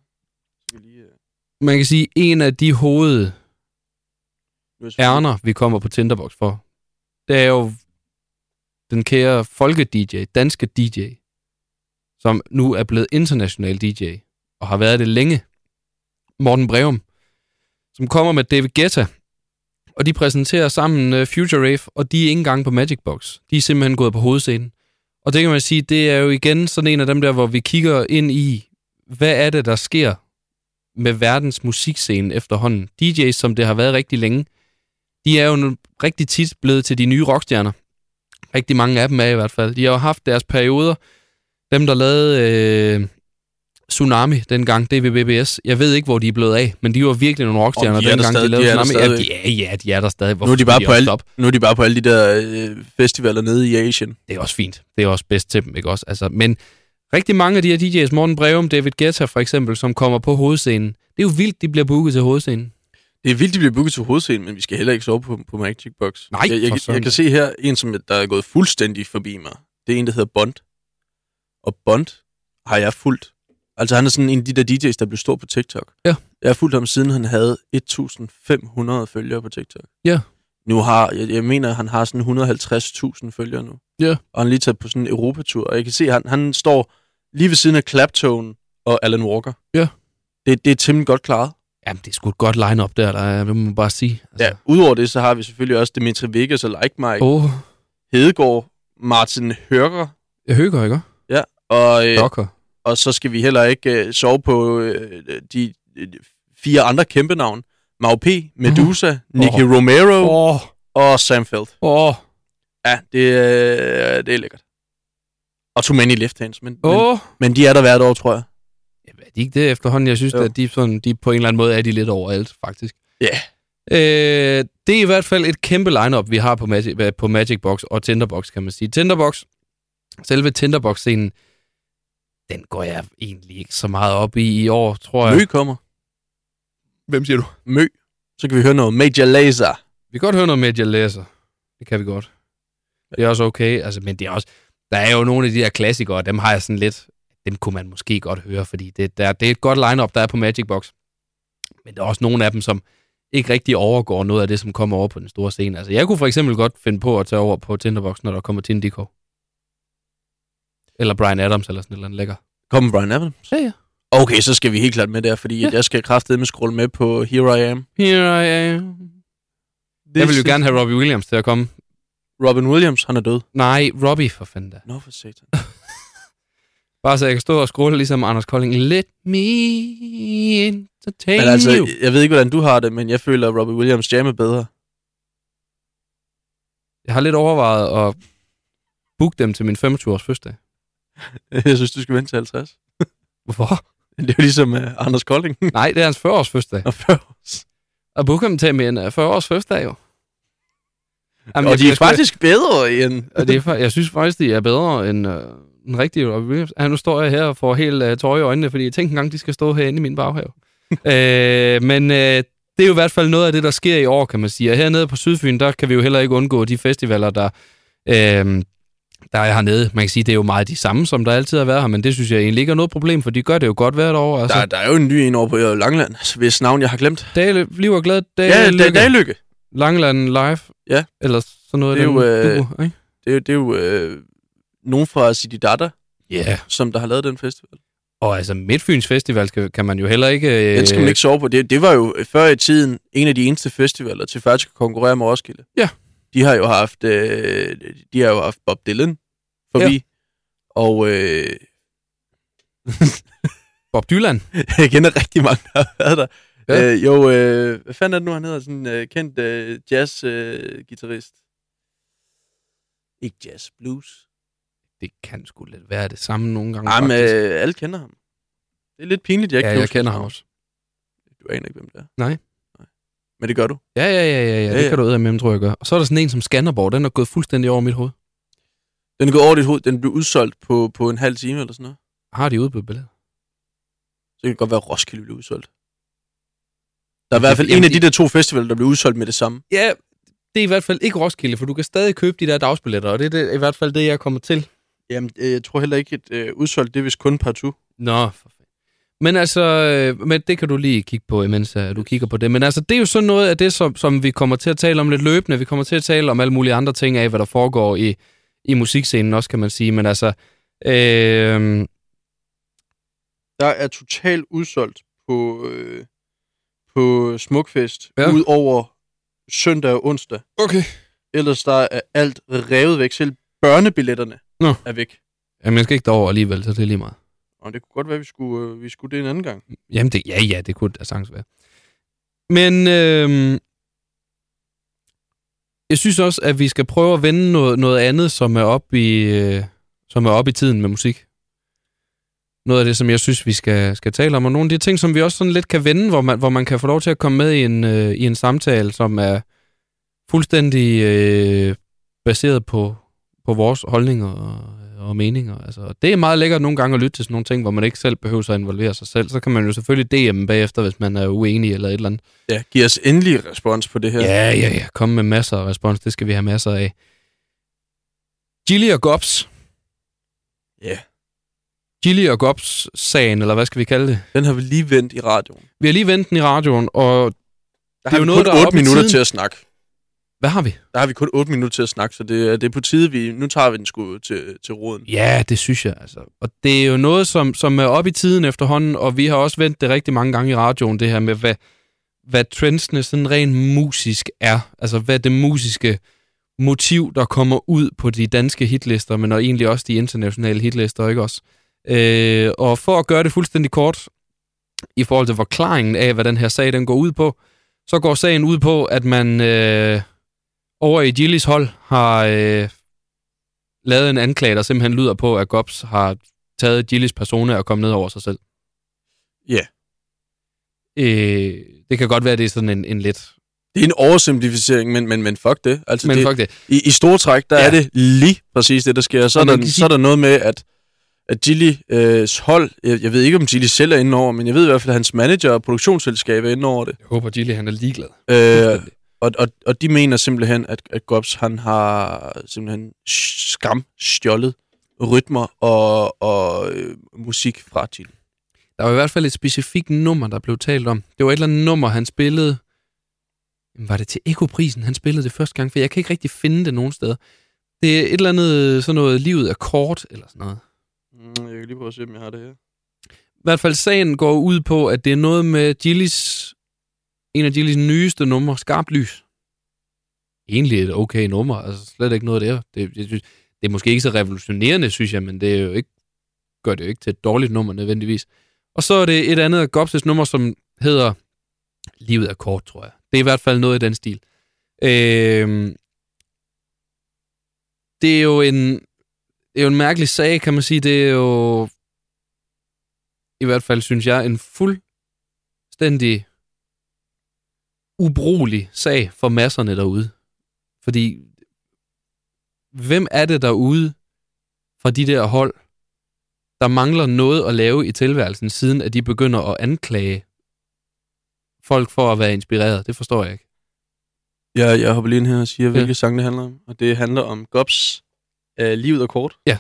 Skal vi lige... Øh, man kan sige, en af de hoved nu er ærner, vi kommer på Tinderbox for, det er jo den kære folke-DJ, danske DJ, som nu er blevet international DJ, og har været det længe. Morten Breum, som kommer med David Guetta, og de præsenterer sammen øh, Future Rave, og de er ikke engang på Magic Box. De er simpelthen gået på hovedscenen. Og det kan man sige, det er jo igen sådan en af dem der, hvor vi kigger ind i, hvad er det, der sker med verdens musikscene efterhånden. DJ's, som det har været rigtig længe, de er jo nu rigtig tit blevet til de nye rockstjerner. Rigtig mange af dem er i hvert fald. De har jo haft deres perioder. Dem, der lavede øh, Tsunami dengang, DVBBS. Jeg ved ikke, hvor de er blevet af, men de var virkelig nogle rockstjerner de dengang, de stadig- lavede de er der Tsunami. Ja, de ja, de er der stadig. Hvorfor Nu er, de bare på også alle, nu er de bare på alle de der øh, festivaler nede i Asien. Det er også fint. Det er også bedst til dem, ikke også? Altså, men rigtig mange af de her DJ's, Morten Breum, David Guetta for eksempel, som kommer på hovedscenen, det er jo vildt, de bliver booket til hovedscenen. Det er vildt, de bliver booket til hovedscenen, men vi skal heller ikke sove på, på Magic Box. Nej, jeg, jeg, jeg, jeg kan se her en, som der er gået fuldstændig forbi mig. Det er en, der hedder Bond. Og Bond har jeg fulgt. Altså han er sådan en af de der DJ's, der blev stor på TikTok. Ja. Jeg har fulgt ham siden han havde 1500 følgere på TikTok. Ja. Nu har, jeg, jeg mener, han har sådan 150.000 følgere nu. Ja. Og han er lige taget på sådan en Europatur. Og jeg kan se, han, han står lige ved siden af Claptone og Alan Walker. Ja. Det, det er temmelig godt klaret. Jamen, det er sgu et godt line-up der, der er, det må man bare sige. Ja, udover det, så har vi selvfølgelig også Dimitri Vegas og Like Mike, oh. Hedegaard, Martin Hørger, jeg hører ikke? Og, øh, Dokker. og så skal vi heller ikke øh, sove på øh, de øh, fire andre kæmpe navn. Mau P, Medusa, mm. Nicky Åh. Romero oh, og Sam Feld. åh, Ja, det, øh, det er lækkert. Og Too Many Left Hands, men, men, åh. men de er der hvert år, tror jeg. Jamen, er de ikke det efterhånden? Jeg synes, Jo. at de, sådan, de på en eller anden måde er de lidt overalt, faktisk. Ja. Øh, det er i hvert fald et kæmpe lineup vi har på Magic, på Magic Box og Tinderbox, kan man sige. Tinderbox, selve Tinderbox-scenen, den går jeg egentlig ikke så meget op i i år, tror jeg. Mø kommer. Hvem siger du? Mø. Så kan vi høre noget Major Lazer. Vi kan godt høre noget jeg læser. Det kan vi godt. Det er også okay, altså, men det er også... Der er jo nogle af de der klassikere, dem har jeg sådan lidt... Dem kunne man måske godt høre, fordi det, der, det er et godt lineup der er på Magic Box. Men der er også nogle af dem, som ikke rigtig overgår noget af det, som kommer over på den store scene. Altså, jeg kunne for eksempel godt finde på at tage over på Tinderbox, når der kommer Tin Dico. Eller Brian Adams, eller sådan et eller andet lækker. Kommer Brian Adams. Ja, ja. Okay, så skal vi helt klart med der, fordi ja. jeg skal kraftedeme scrolle med på Here I Am. Here I am. Jeg vil jo gerne have Robbie Williams til at komme. Robin Williams, han er død. Nej, Robbie for fanden da. Nå for satan. Bare så jeg kan stå og scrolle ligesom Anders Kolding. Let me entertain Men altså, you. jeg ved ikke, hvordan du har det, men jeg føler, at Robbie Williams jam er bedre. Jeg har lidt overvejet at booke dem til min 25-års fødselsdag. Jeg synes, du skal vente til 50. Hvorfor? Det er jo ligesom uh, Anders Kolding. Nej, det er hans 40-års fødselsdag. Og før os. Og dem til min øh, 40-års fødselsdag jo. Jamen, og de er sgu- faktisk bedre end... Og det er, jeg synes faktisk, de er bedre end øh, den rigtige Robbie Williams. Ja, nu står jeg her og får helt øh, tårer i øjnene, fordi jeg tænkte engang, de skal stå herinde i min baghave. øh, men øh, det er jo i hvert fald noget af det, der sker i år, kan man sige. Og hernede på Sydfyn, der kan vi jo heller ikke undgå de festivaler, der, øh, der er hernede. Man kan sige, det er jo meget de samme, som der altid har været her, men det synes jeg egentlig ikke er noget problem, for de gør det jo godt hvert år. Altså, Der, der er jo en ny en over på øh, Langland, hvis navn jeg har glemt. Dale, liv og glad, Dale, Ja, Lykke. da, Dalykke. Langland Live. Ja. Eller sådan noget. Det er jo, øh, duo, ikke? Det er det er jo øh, nogen fra City Data. Yeah. som der har lavet den festival. Og altså, Midtfyns Festival skal, kan man jo heller ikke... Øh, Den skal man ikke sove på. Det, det var jo før i tiden en af de eneste festivaler til faktisk at konkurrere med Roskilde. Ja. De har jo haft, øh, de har jo haft Bob Dylan forbi. Ja. Og øh, Bob Dylan. jeg kender rigtig mange, der har været der. Ja. Øh, jo, øh, hvad fanden er det nu, han hedder? Sådan en øh, kendt øh, jazz-gitarrist. Ikke jazz, blues. Det kan sgu lidt være det samme nogle gange. Jamen, øh, alle kender ham. Det er lidt pinligt, jeg ikke ja, jeg kender ham også. Du aner ikke, hvem det er. Nej. Men det gør du. Ja, ja, ja, ja, ja, det ja. kan du med, tror jeg gør. Og så er der sådan en som Skanderborg, den er gået fuldstændig over mit hoved. Den er gået over dit hoved. Den blev udsolgt på, på en halv time eller sådan noget. Har de ude på billedet? Så kan det godt være, at Roskilde blev udsolgt. Der er i hvert fald en af de der to festivaler, der blev udsolgt med det samme. Ja, det er i hvert fald ikke Roskilde, for du kan stadig købe de der dagsbilletter, og det er det, i hvert fald det, jeg kommer til. Jamen, øh, jeg tror heller ikke, at øh, udsolgt, det er vist kun partout. Nå, for. Men altså, øh, men det kan du lige kigge på, imens øh, du kigger på det. Men altså, det er jo sådan noget af det, som, som vi kommer til at tale om lidt løbende. Vi kommer til at tale om alle mulige andre ting af, hvad der foregår i, i musikscenen også, kan man sige. Men altså, øh, Der er totalt udsolgt på, øh, på Smukfest, Ja. ja. ud over søndag og onsdag. okay. Ellers der er alt revet væk. Selv børnebilletterne Nå. er væk. Jamen, jeg skal ikke derover alligevel, så det er lige meget. Og det kunne godt være, at vi skulle, øh, vi skulle det en anden gang. Jamen, det, ja, ja, det kunne da sagtens være. Men øh, jeg synes også, at vi skal prøve at vende noget, noget andet, som er op i, øh, som er op i tiden med musik. Noget af det, som jeg synes, vi skal, skal tale om, og nogle af de ting, som vi også sådan lidt kan vende, hvor man, hvor man kan få lov til at komme med i en, øh, i en samtale, som er fuldstændig øh, baseret på, på vores holdninger og, og meninger. Altså, det er meget lækkert nogle gange at lytte til sådan nogle ting, hvor man ikke selv behøver at involvere sig selv. Så kan man jo selvfølgelig DM bagefter, hvis man er uenig eller et eller andet. Ja, giv os endelig respons på det her. Ja, ja, ja. Kom med masser af respons. Det skal vi have masser af. Gilly og Gops. Ja. Gilly og Gops-sagen, eller hvad skal vi kalde det? Den har vi lige vendt i radioen. Vi har lige vendt den i radioen, og Der Det er har jo noget, der er 8 oppe i minutter til at snakke. Hvad har vi? Der har vi kun 8 minutter til at snakke, så det, er- det er på tide, vi... Nu tager vi den sgu til, til roden. Ja, det synes jeg. Altså. Og det er jo noget, som, som er op i tiden efterhånden, og vi har også vendt det rigtig mange gange i radioen, det her med, hvad, hvad trendsene sådan rent musisk er. Altså, hvad det musiske motiv, der kommer ud på de danske hitlister, men og egentlig også de internationale hitlister, ikke også? Øh, og for at gøre det fuldstændig kort, i forhold til forklaringen af, hvad den her sag den går ud på, så går sagen ud på, at man øh, over i Gillis hold har øh, lavet en anklage, der simpelthen lyder på, at Gops har taget Gillis persona og kommet ned over sig selv. Ja. Øh, det kan godt være, at det er sådan en, en lidt... Det er en oversimplificering, men, men, men fuck det. Altså Men det, fuck det. I, I store træk, der Ja. er det lige præcis det, der sker. Så, er der, så er der noget med, at, at Gilly øh, hold, jeg, jeg ved ikke, om Gilly selv er inde over, men jeg ved i hvert fald, at hans manager og produktionsselskab er inde over det. Jeg håber, Gilly han er ligeglad. Øh, og, og, og de mener simpelthen, at, at Gops han har simpelthen skam stjålet rytmer og, og øh, musik fra Gilly. Der var i hvert fald et specifikt nummer, der blev talt om. Det var et eller andet nummer, han spillede... Jamen, Var det til Ekoprisen, han spillede det første gang? For jeg kan ikke rigtig finde det nogen steder. Det er et eller andet sådan noget, livet er kort, eller sådan noget. Mm, Jeg kan lige prøve at se, om jeg har det her. hvert fald sagen går ud på, at det er noget med Gillis, en af Gillis ligesom nyeste numre, Skarp Lys. Egentlig et okay nummer, altså slet ikke noget der. Det, det, det er måske ikke så revolutionerende, synes jeg, men det er jo ikke, gør det jo ikke til et dårligt nummer nødvendigvis. Og så er det et andet af Gopses nummer, som hedder Livet er kort, tror jeg. Det er i hvert fald noget i den stil. Øh, det er jo en, det er jo en mærkelig sag, kan man sige. Det er jo i hvert fald, synes jeg, en fuldstændig ubrugelig sag for masserne derude. Fordi hvem er det derude fra de der hold, der mangler noget at lave i tilværelsen, siden at de begynder at anklage folk for at være inspireret? Det forstår jeg ikke. Ja, jeg hopper lige ind her og siger, hvilke ja. sang det handler om. Og det handler om Gobs uh, Livet er kort. Ja.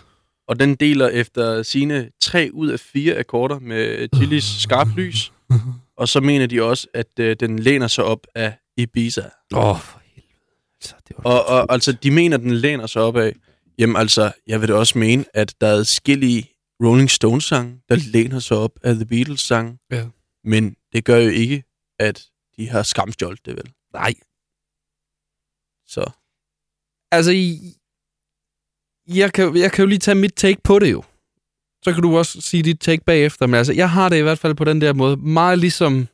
Og den deler efter sine tre ud af fire akkorder med Chili's skarp lys. Og så mener de også, at uh, den læner sig op af Ibiza. Åh, oh, for helvede. Altså, det var Og, og altså, de mener, at den læner sig op af. Jamen altså, jeg vil da også mene, at der er skillige Rolling Stones-sange, der læner sig op af The Beatles-sange. Ja. Men det gør jo ikke, at de har skamstjålet det vel. Nej. Så Altså, jeg kan, jeg kan jo lige tage mit take på det jo. Så kan du også sige dit take bagefter. Men altså, jeg har det i hvert fald på den der måde. Meget ligesom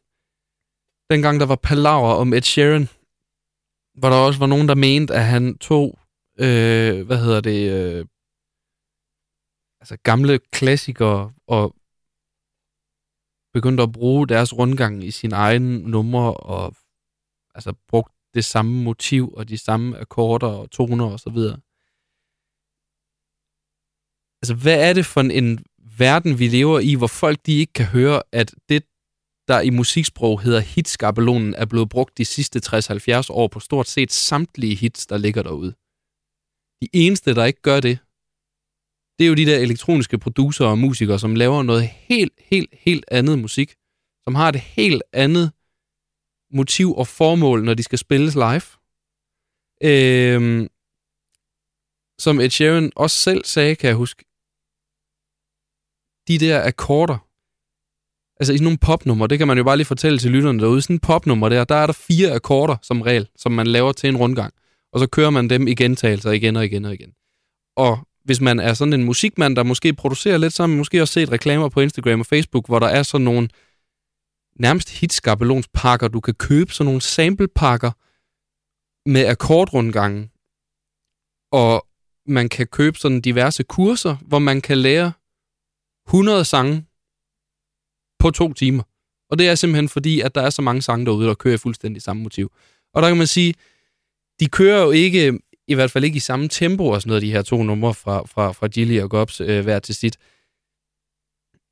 dengang, der var palaver om Ed Sheeran. Hvor der også var nogen, der mente, at han tog, øh, hvad hedder det, øh, altså gamle klassikere og begyndte at bruge deres rundgang i sin egen numre og altså brugt det samme motiv og de samme akkorder og toner og så videre. Altså, hvad er det for en, verden, vi lever i, hvor folk de ikke kan høre, at det, der i musiksprog hedder hitskabelonen, er blevet brugt de sidste 60-70 år på stort set samtlige hits, der ligger derude. De eneste, der ikke gør det, det er jo de der elektroniske producer og musikere, som laver noget helt, helt, helt andet musik, som har et helt andet motiv og formål, når de skal spilles live. Øhm, som Ed Sheeran også selv sagde, kan jeg huske, de der akkorder, altså i sådan nogle popnummer, det kan man jo bare lige fortælle til lytterne derude, sådan en popnummer der, der er der fire akkorder som regel, som man laver til en rundgang, og så kører man dem i gentagelser igen og igen og igen. Og hvis man er sådan en musikmand, der måske producerer lidt, så har man måske også set reklamer på Instagram og Facebook, hvor der er sådan nogle nærmest hitskabelonspakker, du kan købe sådan nogle samplepakker med akkordrundgangen, og man kan købe sådan diverse kurser, hvor man kan lære 100 sange på to timer. Og det er simpelthen fordi, at der er så mange sange derude, der kører i fuldstændig samme motiv. Og der kan man sige, de kører jo ikke, i hvert fald ikke i samme tempo og sådan noget, de her to numre fra, fra, fra Gilly og Gobs øh, hver til sit.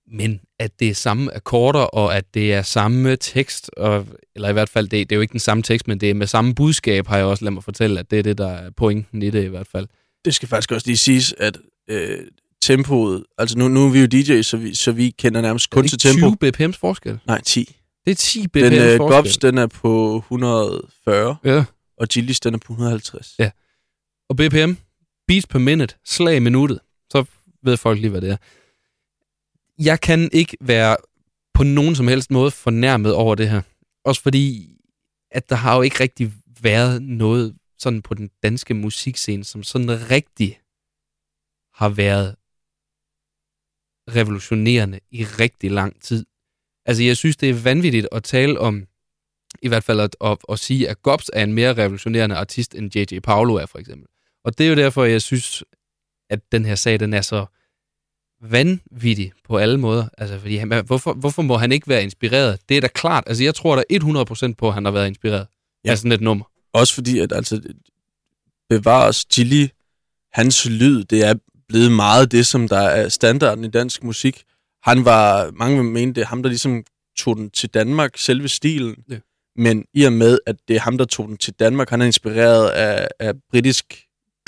Men at det er samme akkorder, og at det er samme tekst, og, eller i hvert fald, det, det er jo ikke den samme tekst, men det er med samme budskab, har jeg også ladet mig fortælle, at det er det, der er pointen i det i hvert fald. det skal faktisk også lige siges, at øh, tempoet, altså nu, nu er vi jo DJ, så vi, så vi kender nærmest kun til tempo. 20 bpm's forskel? Nej, 10. Det er 10 bpm's Den øh, forskel. Gobs, den er på 140, Ja. og Gillis, den er på 150. Ja. Og BPM, beats per minute, slag i minuttet, så ved folk lige, hvad det er. Jeg kan ikke være på nogen som helst måde fornærmet over det her. Også fordi, at der har jo ikke rigtig været noget sådan på den danske musikscene, som sådan rigtig har været revolutionerende i rigtig lang tid. Altså, jeg synes, det er vanvittigt at tale om, i hvert fald at, at, at sige, at Gobs er en mere revolutionerende artist, end J.J. Paolo er, for eksempel. Og det er jo derfor, jeg synes, at den her sag, den er så vanvittig på alle måder. Altså, fordi han, hvorfor, hvorfor må han ikke være inspireret? Det er da klart. Altså, jeg tror da 100% på, at han har været inspireret ja. Af sådan et nummer. Også fordi, at altså, bevares Gilly, hans lyd, det er blevet meget det, som der er standarden i dansk musik. Han var, mange vil mene, det er ham, der ligesom tog den til Danmark, selve stilen. Ja. Men i og med, at det er ham, der tog den til Danmark, han er inspireret af, af britisk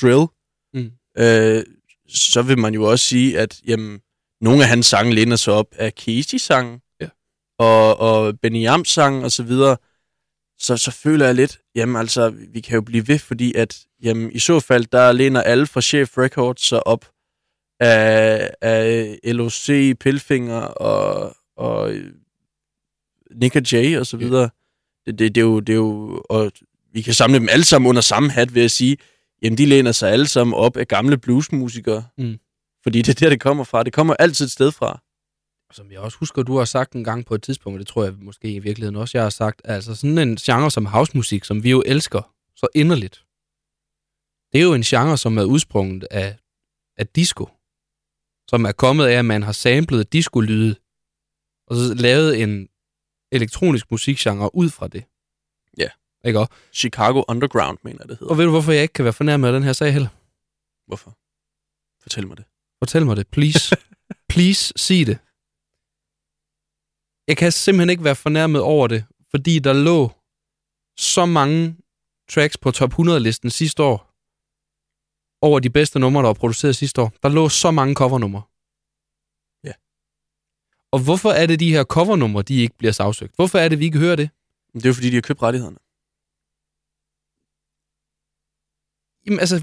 drill, Mm. øh, så vil man jo også sige, at jamen, nogle af hans sange læner sig op af Casey-sangen, Ja. og, og Benny Jams sang og så videre. Så, så føler jeg lidt, jamen altså, vi kan jo blive ved, fordi at, jamen, i så fald, der læner alle fra Chef Records sig op af, af LOC, Pilfinger og, og Nick og Jay og så Ja. videre. Det, det, det, er jo, det er jo, og vi kan samle dem alle sammen under samme hat ved at sige, jamen de læner sig alle sammen op af gamle bluesmusikere. Mm. Fordi det er der, det kommer fra. Det kommer altid et sted fra. Som jeg også husker, du har sagt en gang på et tidspunkt, og det tror jeg måske i virkeligheden også, jeg har sagt, altså sådan en genre som housemusik, som vi jo elsker så inderligt, det er jo en genre, som er udsprunget af, af disco, som er kommet af, at man har samlet disco-lyde, og så lavet en elektronisk musikgenre ud fra det. Ja. Ikke også? Chicago Underground, mener jeg, det hedder. Og ved du, hvorfor jeg ikke kan være fornærmet af den her sag heller? Hvorfor? Fortæl mig det. Fortæl mig det, please. please, sig det. Jeg kan simpelthen ikke være fornærmet over det, fordi der lå så mange tracks på top 100-listen sidste år, over de bedste numre, der var produceret sidste år. Der lå så mange covernumre. Ja. Og hvorfor er det, de her covernumre, de ikke bliver sagsøgt? Hvorfor er det, vi ikke hører det? Det er jo, fordi de har købt rettighederne. Jamen altså,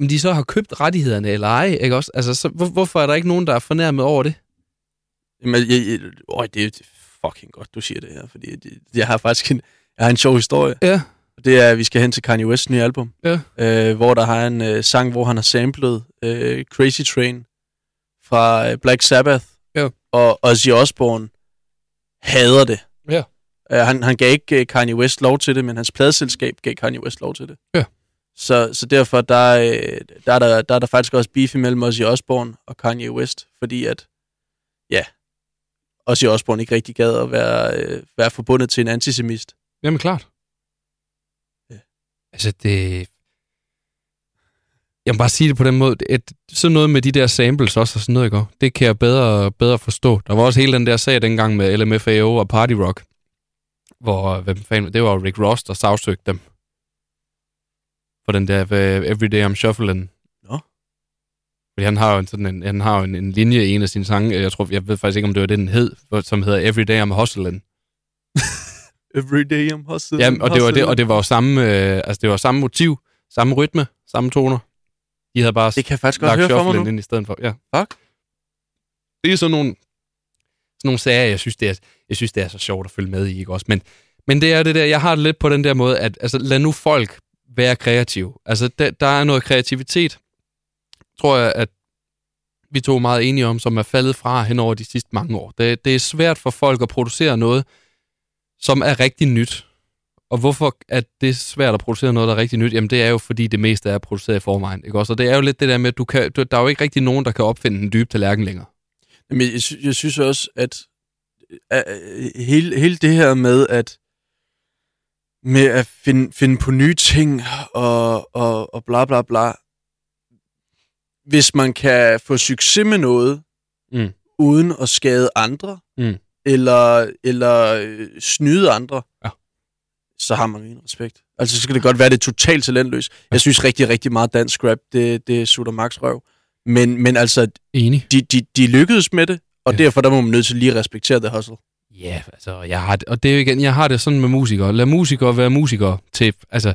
om de så har købt rettighederne eller ej, ikke også? Altså, så, hvor, hvorfor er der ikke nogen, der er fornærmet over det? Jamen, jeg, jeg, øj, det er fucking godt, du siger det her, fordi det, jeg har faktisk en, jeg har en sjov historie. Ja. Det er, at vi skal hen til Kanye West's nye album, Ja. øh, hvor der har en øh, sang, hvor han har samlet øh, Crazy Train fra øh, Black Sabbath, Ja. og Ozzy Osbourne hader det. Ja. Øh, han, han gav ikke øh, Kanye West lov til det, men hans pladeselskab gav Kanye West lov til det. Ja. Så, så derfor der, øh, der, er der, der er der faktisk også beef imellem Ozzy Osbourne og Kanye West, fordi at, ja, Ozzy Osbourne ikke rigtig gad at være, øh, være forbundet til en antisemist. Jamen klart. Ja. Altså det... Jeg må bare sige det på den måde, at sådan noget med de der samples også og sådan noget, ikke? det kan jeg bedre, bedre forstå. Der var også hele den der sag dengang med LMFAO og Party Rock, hvor, hvem fanden, det var Rick Ross, der sagsøgte dem. For den der uh, Everyday I'm Shuffling. Fordi han har jo en, sådan en, han har jo en, en linje i en af sine sange, jeg tror, jeg ved faktisk ikke, om det var det, den hed, som hedder Everyday I'm Hustling. Every day I'm hustling. Ja, og det var det, og det var jo samme, øh, altså det var samme motiv, samme rytme, samme toner. De havde bare det kan jeg faktisk godt lagt høre for mig nu. ind i stedet for. Ja. Fuck. Det er sådan nogle, sådan nogle sager, jeg synes, det er, jeg synes, det er så sjovt at følge med i, ikke også? Men, men det er det der, jeg har det lidt på den der måde, at altså, lad nu folk være kreative. Altså, der, der er noget kreativitet, tror jeg, at vi to er meget enige om, som er faldet fra hen over de sidste mange år. Det, det er svært for folk at producere noget, som er rigtig nyt. Og hvorfor er det svært at producere noget, der er rigtig nyt? Jamen, det er jo, fordi det meste er produceret i forvejen. Ikke også? Og det er jo lidt det der med, at du kan, du, der er jo ikke rigtig nogen, der kan opfinde den dybe tallerken længere. Jamen, jeg, sy- jeg synes også, at at hele, hele det her med at med at finde, finde på nye ting og, og, og bla bla bla. Hvis man kan få succes med noget, Mm. uden at skade andre, Mm. eller, eller øh, snyde andre, Ja. så har man min respekt. Altså, så skal det godt være, det er totalt talentløs. Jeg synes rigtig, rigtig meget dansk rap, det, det sutter max røv. Men, men altså, Enig. de, de, de lykkedes med det, og Ja. derfor der må man nødt til lige at respektere det hustle. Ja, altså, jeg har det, og det er jo igen, jeg har det sådan med musikere. Lad musikere være musikere til, altså,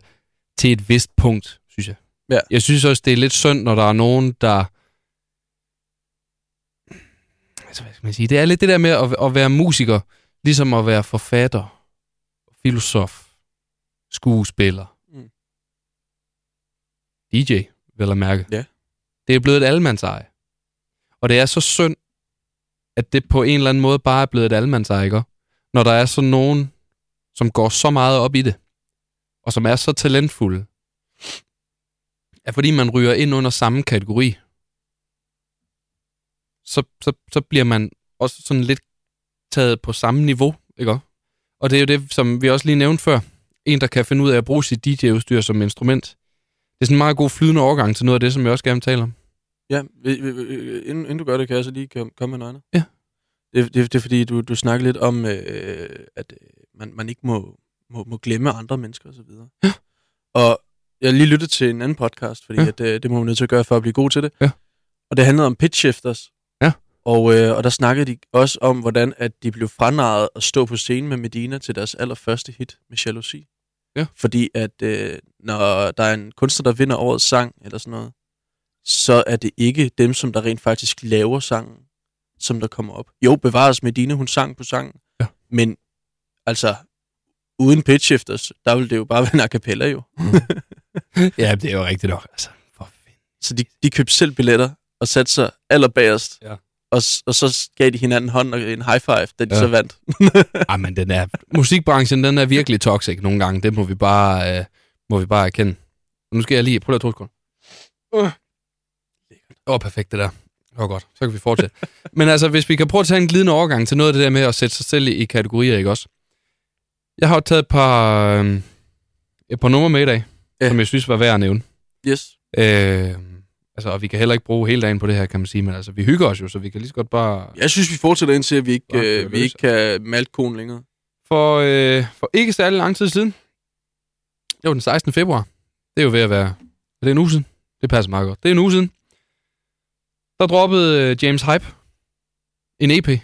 til et vist punkt, synes jeg. Ja. Jeg synes også, det er lidt synd, når der er nogen, der... Altså, hvad skal man sige? Det er lidt det der med at, at være musiker, ligesom at være forfatter, filosof, skuespiller, Mm. DJ, vel at mærke. Ja. Det er blevet et allemandseje. Og det er så synd, at det på en eller anden måde bare er blevet et allemandseje, ikke? Når der er sådan nogen, som går så meget op i det, og som er så talentfulde, at fordi man ryger ind under samme kategori, så, så, så bliver man også sådan lidt taget på samme niveau, ikke? Og det er jo det, som vi også lige nævnte før. En, der kan finde ud af at bruge sit DJ-udstyr som instrument. Det er sådan en meget god flydende overgang til noget af det, som jeg også gerne vil tale om. Ja, inden, inden du gør det, kan jeg så lige kom- komme med noget andet. Ja. Det, det, det er fordi, du, du snakker lidt om, øh, at øh, man, man ikke må, må, må glemme andre mennesker osv. Ja. Og jeg har lige lyttet til en anden podcast, fordi Ja. at, øh, det må man nødt til at gøre for at blive god til det. Ja. Og det handlede om pitch shifters. Ja. Og, øh, og der snakkede de også om, hvordan at de blev franarret at stå på scenen med Medina til deres allerførste hit med Jalousi. Ja. Fordi at øh, når der er en kunstner, der vinder årets sang eller sådan noget, så er det ikke dem, som der rent faktisk laver sangen, som der kommer op. Jo, bevares Medina, hun sang på sangen, Ja. men altså, uden pitch shifters, der ville det jo bare være en a cappella jo. ja, det er jo rigtigt nok. Altså, for. Så de, de købte selv billetter og satte sig allerbagerst. Ja. Og, og så gav de hinanden hånd og en high five, da de Ja. så vandt. Ej, men den er, musikbranchen, den er virkelig toxic nogle gange. Det må vi bare, øh, må vi bare erkende. Nu skal jeg lige, prøv lige at to sekunder. Åh, oh, perfekt det der. Det var godt. Så kan vi fortsætte. men altså, hvis vi kan prøve at tage en glidende overgang til noget af det der med at sætte sig selv i, i kategorier, ikke også? Jeg har jo taget et par, øh, et par numre med i dag, Ja. som jeg synes var værd at nævne. Yes. Øh, altså, og vi kan heller ikke bruge hele dagen på det her, kan man sige, men altså, vi hygger os jo, så vi kan lige så godt bare... Jeg synes, vi fortsætter indtil, at vi ikke, øh, vi ikke kan malte konen længere. For, øh, for ikke særlig lang tid siden, det var den 16. februar, det er jo ved at være, er det en uge siden? Det passer meget godt. Det er en uge siden. Der droppede øh, James Hype en EP,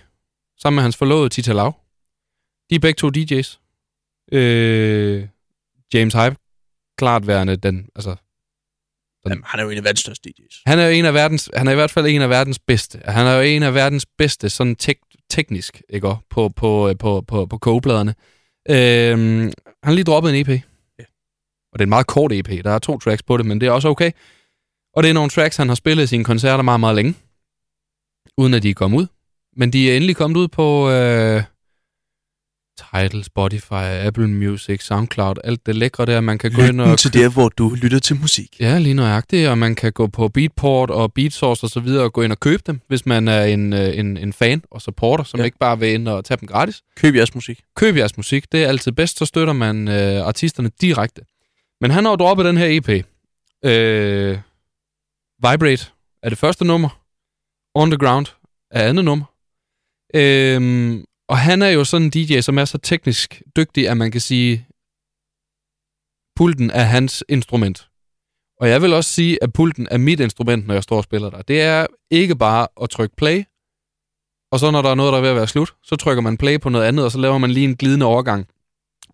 sammen med hans forlovede Tita Lau. De er begge to DJ's. Øh, James Hype, klart værende den, altså, Jamen, han er jo en af verdens største DJ's. han er jo en af verdens, han er i hvert fald en af verdens bedste. Han er jo en af verdens bedste, sådan tek- teknisk, ikke også, på, på, på, på, på kogepladerne. Øhm, han har lige droppet en EP. Ja. Og det er en meget kort EP. Der er to tracks på det, men det er også okay. Og det er nogle tracks, han har spillet i sine koncerter meget, meget længe. Uden at de er kommet ud. Men de er endelig kommet ud på øh, Tidal, Spotify, Apple Music, SoundCloud, alt det lækre der, man kan gå ind og Lytten til der, hvor du lytter til musik. Ja, lige nøjagtigt, og man kan gå på Beatport og Beatsource og så videre og gå ind og købe dem, hvis man er en, øh, en, en fan og supporter, som Ja. ikke bare vil ind og tage dem gratis. Køb jeres musik. Køb jeres musik, det er altid bedst, så støtter man øh, artisterne direkte. Men han har jo droppet den her EP. Øh, Vibrate er det første nummer. On the Ground er andet nummer. Øh, og han er jo sådan en DJ, som er så teknisk dygtig, at man kan sige, pulten er hans instrument. Og jeg vil også sige, at pulten er mit instrument, når jeg står og spiller der. Det er ikke bare at trykke play, og så når der er noget, der er ved at være slut, så trykker man play på noget andet, og så laver man lige en glidende overgang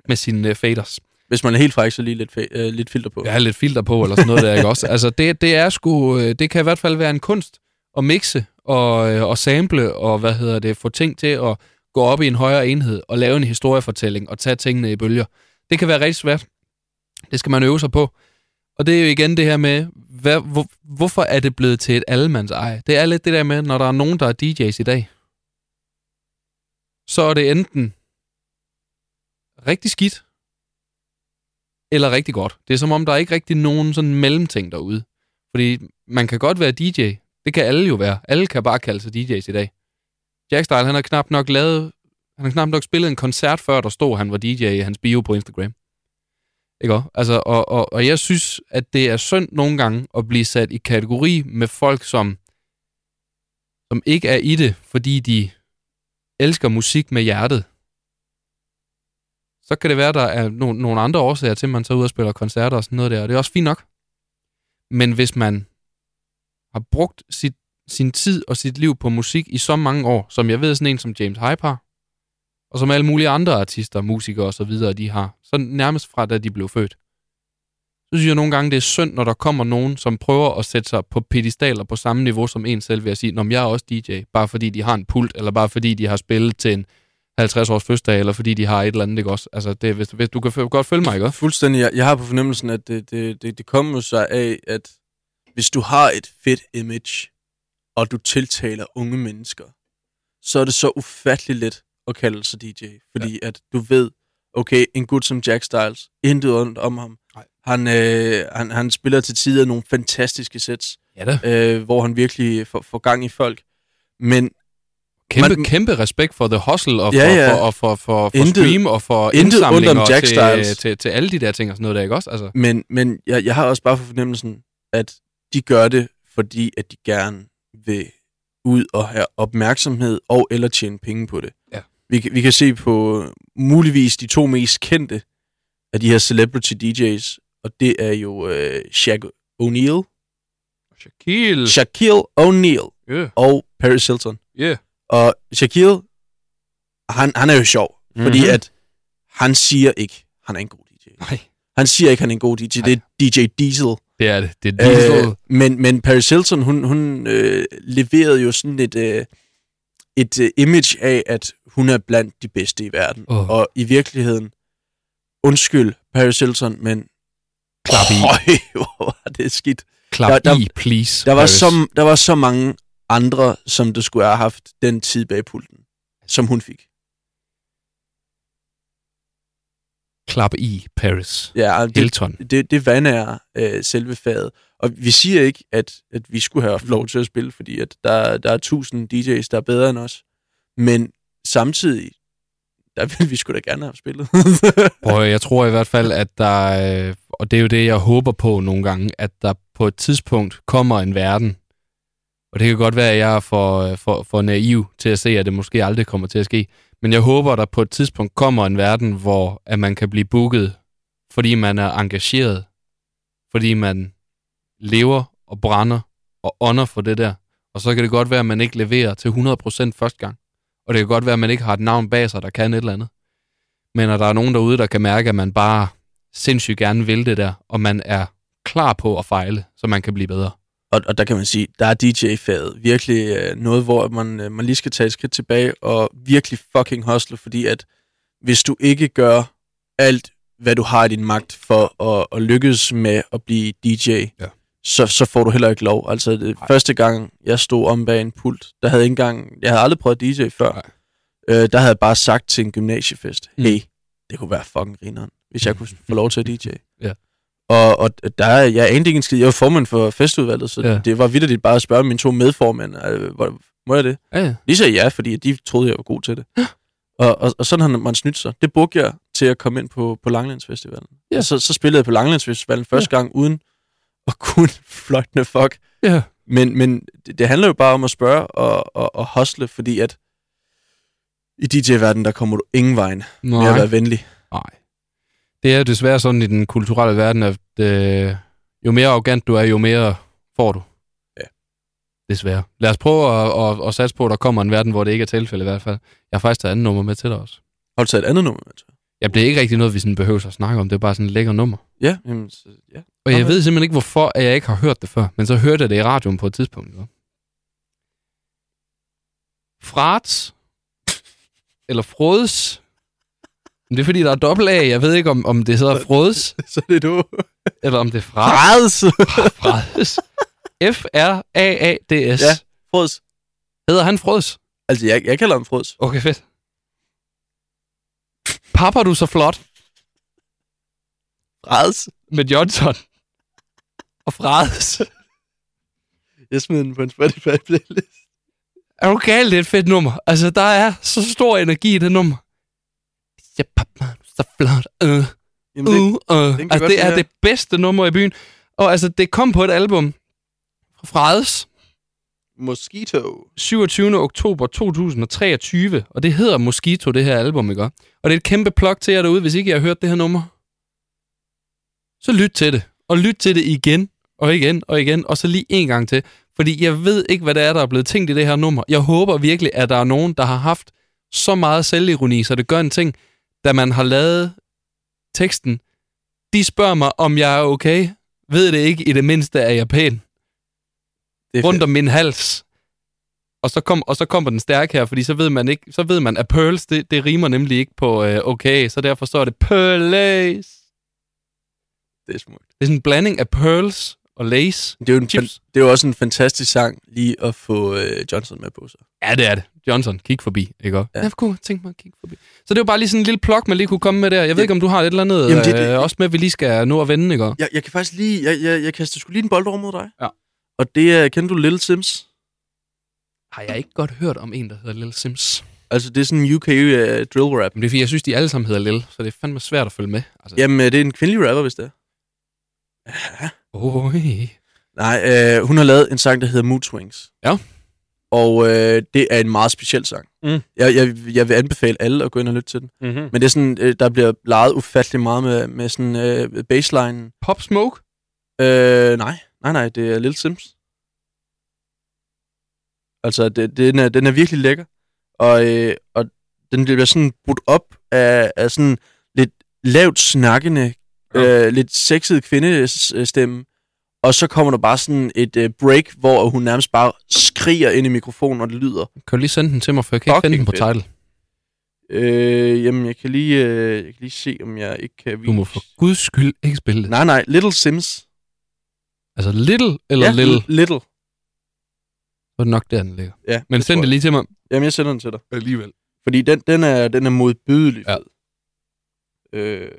med sine uh, faders. Hvis man er helt fræk, så lige lidt, øh, lidt filter på. Har lidt filter på, eller sådan noget der, ikke også? Altså, det, det er sgu, øh, det kan i hvert fald være en kunst at mixe og, øh, og sample, og hvad hedder det, få ting til at gå op i en højere enhed, og lave en historiefortælling, og tage tingene i bølger. Det kan være rigtig svært. Det skal man øve sig på. Og det er jo igen det her med, hvad, hvor, hvorfor er det blevet til et allemands eje? Det er lidt det der med, når der er nogen, der er DJ's i dag, så er det enten rigtig skidt, eller rigtig godt. Det er som om, der er ikke rigtig nogen sådan mellemting derude. Fordi man kan godt være DJ. Det kan alle jo være. Alle kan bare kalde sig DJ's i dag. Jackstyle, han har knap nok lavet... Han har knap nok spillet en koncert, før der stod, han var DJ i hans bio på Instagram. Ikke også? Altså, og, og, og jeg synes, at det er synd nogle gange at blive sat i kategori med folk, som, som ikke er i det, fordi de elsker musik med hjertet. Så kan det være, der er no- nogle andre årsager til, at man tager ud og spiller koncerter og sådan noget der, og det er også fint nok. Men hvis man har brugt sit, sin tid og sit liv på musik i så mange år, som jeg ved sådan en som James Hype har, og som alle mulige andre artister, musikere og så videre, de har, så nærmest fra da de blev født. Så synes jeg nogle gange, det er synd, når der kommer nogen, som prøver at sætte sig på pedestaler på samme niveau som en selv ved at sige, når jeg er også DJ, bare fordi de har en pult, eller bare fordi de har spillet til en 50 års fødselsdag, eller fordi de har et eller andet, ikke også? Altså, det, hvis, hvis du kan godt følge mig, ikke også? Fuldstændig. Jeg, jeg har på fornemmelsen, at det, det, det, det kommer sig af, at hvis du har et fedt image, og du tiltaler unge mennesker, så er det så ufatteligt let at kalde sig DJ. Fordi ja. at du ved, okay, en gut som Jack Styles, intet ondt om ham. Nej. Han, øh, han, han spiller til tider nogle fantastiske sets, Ja da. øh, hvor han virkelig får, får gang i folk. Men Kæmpe, Man- kæmpe respekt for The Hustle, og for, Ja, ja. for, og for, for, for Intet- stream, og for ondt om indsamlinger Jack til, til, til alle de der ting og sådan noget der, ikke også? Altså, Men, men jeg, jeg har også bare for fornemmelsen, at de gør det, fordi at de gerne vil ud og have opmærksomhed og eller tjene penge på det. Ja. Vi, kan- vi kan se på muligvis de to mest kendte af de her celebrity DJ's, og det er jo øh, Shaq O'Neal, Shaquille. Shaquille O'Neal Yeah. og Paris Hilton. Yeah. Og Shaquille, han, han er jo sjov, mm-hmm. fordi at han siger ikke, han er en god DJ. Nej, Han siger ikke, han er en god DJ. Det er DJ Diesel. Det er det. Det er diesel. Øh, men, men Paris Hilton, hun, hun øh, leverede jo sådan et, øh, et uh, image af, at hun er blandt de bedste i verden. Åh. Og i virkeligheden, undskyld Paris Hilton, men Klap i. Øj, hvor var det skidt. Klap Der- der- i, please. Der var, Paris. så, der var så mange andre, som du skulle have haft den tid bag pulten, som hun fik. Klap i, Paris. Ja, det, Hilton. det, det vandærer øh, selve faget. Og vi siger ikke, at, at vi skulle have haft lov til at spille, fordi at der, der er tusind DJ's, der er bedre end os. Men samtidig, der ville vi skulle da gerne have spillet. Prøv, jeg tror i hvert fald, at der, øh, og det er jo det, jeg håber på nogle gange, at der på et tidspunkt kommer en verden, og det kan godt være, at jeg er for, øh, for, for naiv til at se, at det måske aldrig kommer til at ske, men jeg håber, at der på et tidspunkt kommer en verden, hvor at man kan blive booket, fordi man er engageret, fordi man lever og brænder og ånder for det der, og så kan det godt være, at man ikke leverer til 100% første gang, og det kan godt være, at man ikke har et navn bag sig, der kan et eller andet. Men at der er nogen derude, der kan mærke, at man bare sindssygt gerne vil det der, og man er klar på at fejle, så man kan blive bedre og, og der kan man sige, der er DJ-faget virkelig øh, noget, hvor man, øh, man lige skal tage et skridt tilbage og virkelig fucking hustle, fordi at hvis du ikke gør alt, hvad du har i din magt for at, at lykkes med at blive DJ, Ja. så, så får du heller ikke lov. Altså, det, første gang, jeg stod om bag en pult, der havde ikke engang, jeg havde aldrig prøvet DJ før, Nej. øh, der havde jeg bare sagt til en gymnasiefest, Mm. hey, det kunne være fucking grineren, hvis jeg kunne få lov til at DJ. Ja. Og, og der er, jeg anede ikke en skid. Jeg var formand for festudvalget, så Ja. ja. det var vidderligt bare at spørge mine to medformænd, øh, hvor, må jeg det? Ja, ja. De sagde ja, fordi de troede, jeg var god til det. Og, og, og sådan har man snydt sig. Det brugte jeg til at komme ind på, på Langlandsfestivalen. Ja. Ja. Så, så spillede jeg på Langlandsfestivalen første ja. gang uden at kunne fløjtende fuck. ja. Men, men det, det handler jo bare om at spørge og, og, og hustle, fordi at i DJ-verdenen, der kommer du ingen vejen med at Nej. være venlig. Nej. Det er desværre sådan i den kulturelle verden, at øh, jo mere arrogant du er, jo mere får du. Ja. Desværre. Lad os prøve at, at, at satse på, at der kommer en verden, hvor det ikke er tilfælde i hvert fald. Jeg har faktisk taget andet nummer med til dig også. Har du taget et andet nummer med? jeg? Ja, det er ikke rigtig noget, vi sådan behøver at snakke om. Det er bare sådan et lækker nummer. Ja, jamen, så, ja. Og jeg Okay. ved simpelthen ikke, hvorfor at jeg ikke har hørt det før. Men så hørte jeg det i radioen på et tidspunkt. Ikke? Frats. Eller Frodes. Men det er fordi, der er dobbelt A. Jeg ved ikke, om, om det hedder Frodes, så er det du. eller om det er Frats. Freds! Frades. F-R-A-A-D-S. Ja. Freds. Hedder han Frodes? Altså, jeg, jeg kalder ham Freds. Okay, fedt. Papper du så flot Freds. med Johnson og Frades. Jeg smider den på en Spotify playlist. Er du galt, det er et fedt nummer. Altså, der er så stor energi i det nummer. Ja, pappa, så flot. Uh, Jamen, det, uh, uh. kan Altså, det er det bedste nummer i byen. Og altså, det kom på et album fra Frades Mosquito. 27. oktober 2023, og det hedder Mosquito, det her album, ikke? Og det er et kæmpe plug til jer derude, hvis ikke I har hørt det her nummer. Så lyt til det, og lyt til det igen, og igen, og igen, og så lige en gang til. Fordi jeg ved ikke, hvad det er, der er blevet tænkt i det her nummer. Jeg håber virkelig, at der er nogen, der har haft så meget selvironi, så det gør en ting, da man har lavet teksten. De spørger mig, om jeg er okay. Ved det ikke, i det mindste er jeg pæn Det er rundt fedt. om min hals. Og så, kom, og så kommer den stærk her, fordi så ved man ikke, så ved man, at pearls, det, det rimer nemlig ikke på øh, okay, så derfor står det pearls. Det er smukt. Det er sådan en blanding af pearls og lace. Det er jo, en, fan, det er jo også en fantastisk sang lige at få øh, Johnson med på sig. Ja, det er det. Johnson, kig forbi, ikke også? Ja. Ja. Jeg kunne tænke mig at kigge forbi. Så det var bare lige sådan en lille plok, man lige kunne komme med der. Jeg ved Ja. ikke, om du har et eller andet Jamen, det- det- øh, også med, vi lige skal nå at vende, ikke også? Jeg, jeg kan faktisk lige, jeg, jeg, jeg kaster sgu lige en bold over mod dig. Ja. Og det er, kender du Little Sims? Har jeg ikke godt hørt om en, der hedder Lil Sims? Altså, det er sådan en UK uh, drill rap. Men det er fordi, jeg synes, de alle sammen hedder Lil, så det er fandme svært at følge med. Altså, Jamen, øh, det er en kvindelig rapper, hvis det er. Oj. Nej, øh, hun har lavet en sang, der hedder Mood Swings. Ja. Og øh, det er en meget speciel sang. Mm. Jeg, jeg, jeg vil anbefale alle at gå ind og lytte til den. Mm-hmm. Men det er sådan, øh, der bliver leget ufattelig meget med, med sådan øh, baseline. Pop Smoke? Øh, nej, nej, nej, det er Little Sims. Altså, det, den, er, den er virkelig lækker. Og, øh, og den bliver sådan brudt op af, af sådan lidt lavt snakkende, Ja. øh, lidt sexet kvindestemme. Og så kommer der bare sådan et uh, break, hvor hun nærmest bare skriger ind i mikrofonen, og det lyder. Kan du lige sende den til mig, for jeg kan ikke finde den på title. Øh, jamen, jeg kan, lige, øh, jeg kan lige se, om jeg ikke kan vise... Du må for guds skyld ikke spille det. Nej, nej, Little Sims. Altså Little eller ja, Little, Little. så er det nok der, den ligger. Ja, Men det send det lige til mig. Jamen, jeg sender den til dig. Alligevel. Fordi den, den, er, den er modbydelig Ja. Øh,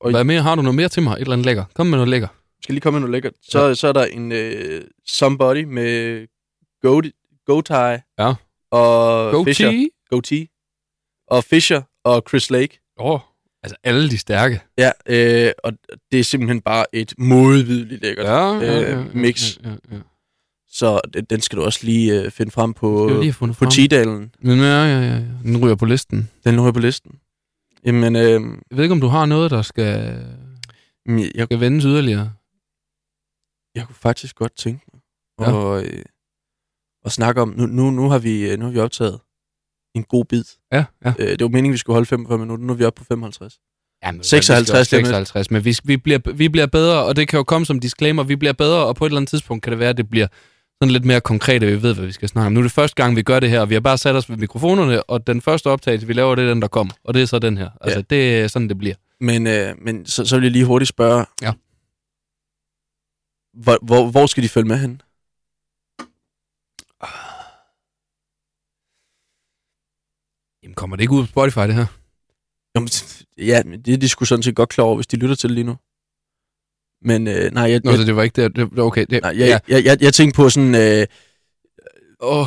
Og- Hvad mere? Har du noget mere til mig? Et eller andet lækker. Kom med noget lækker. Skal lige komme med noget lækkert. Så, ja. så er der en øh, Somebody med Go, Go Tie Ja. og Go Fisher. Go T. Og Fisher og Chris Lake. Åh, oh, altså alle de stærke. Ja, øh, og det er simpelthen bare et modbydeligt lækkert øh, mix. Ja, ja, ja. Så den, den skal du også lige øh, finde frem på, lige på frem? Tidalen. Men ja, ja, ja, ja. Den ryger på listen. Den er på listen. Jamen, øh, Jeg ved ikke, om du har noget, der skal, jeg, jeg, skal vendes yderligere. Jeg kunne faktisk godt tænke mig Ja. ja. og, øh, at snakke om, nu, nu, nu, har vi, øh, nu har vi optaget en god bid. Ja, ja. Øh, det var meningen, vi skulle holde 45 minutter, nu er vi oppe på 55. Jamen, 56 lige om lidt. 56, men vi, vi, bliver, vi bliver bedre, og det kan jo komme som disclaimer, vi bliver bedre, og på et eller andet tidspunkt kan det være, at det bliver sådan lidt mere konkret, at vi ved, hvad vi skal snakke om. Nu er det første gang, vi gør det her, og vi har bare sat os ved mikrofonerne, og den første optagelse, vi laver, det er den, der kommer. Og det er så den her. Altså, Ja. det er sådan, det bliver. Men, øh, men så, så vil jeg lige hurtigt spørge, Ja. Hvor, hvor, hvor skal de følge med hen? Jamen, kommer det ikke ud på Spotify, det her? Jamen, ja, det er de skulle sådan set godt klar over, hvis de lytter til det lige nu. Men øh, nej, jeg, Nå, jeg, så det var ikke det. det okay, det, nej, jeg, ja. jeg, jeg, jeg tænkte på sådan... Øh, Åh,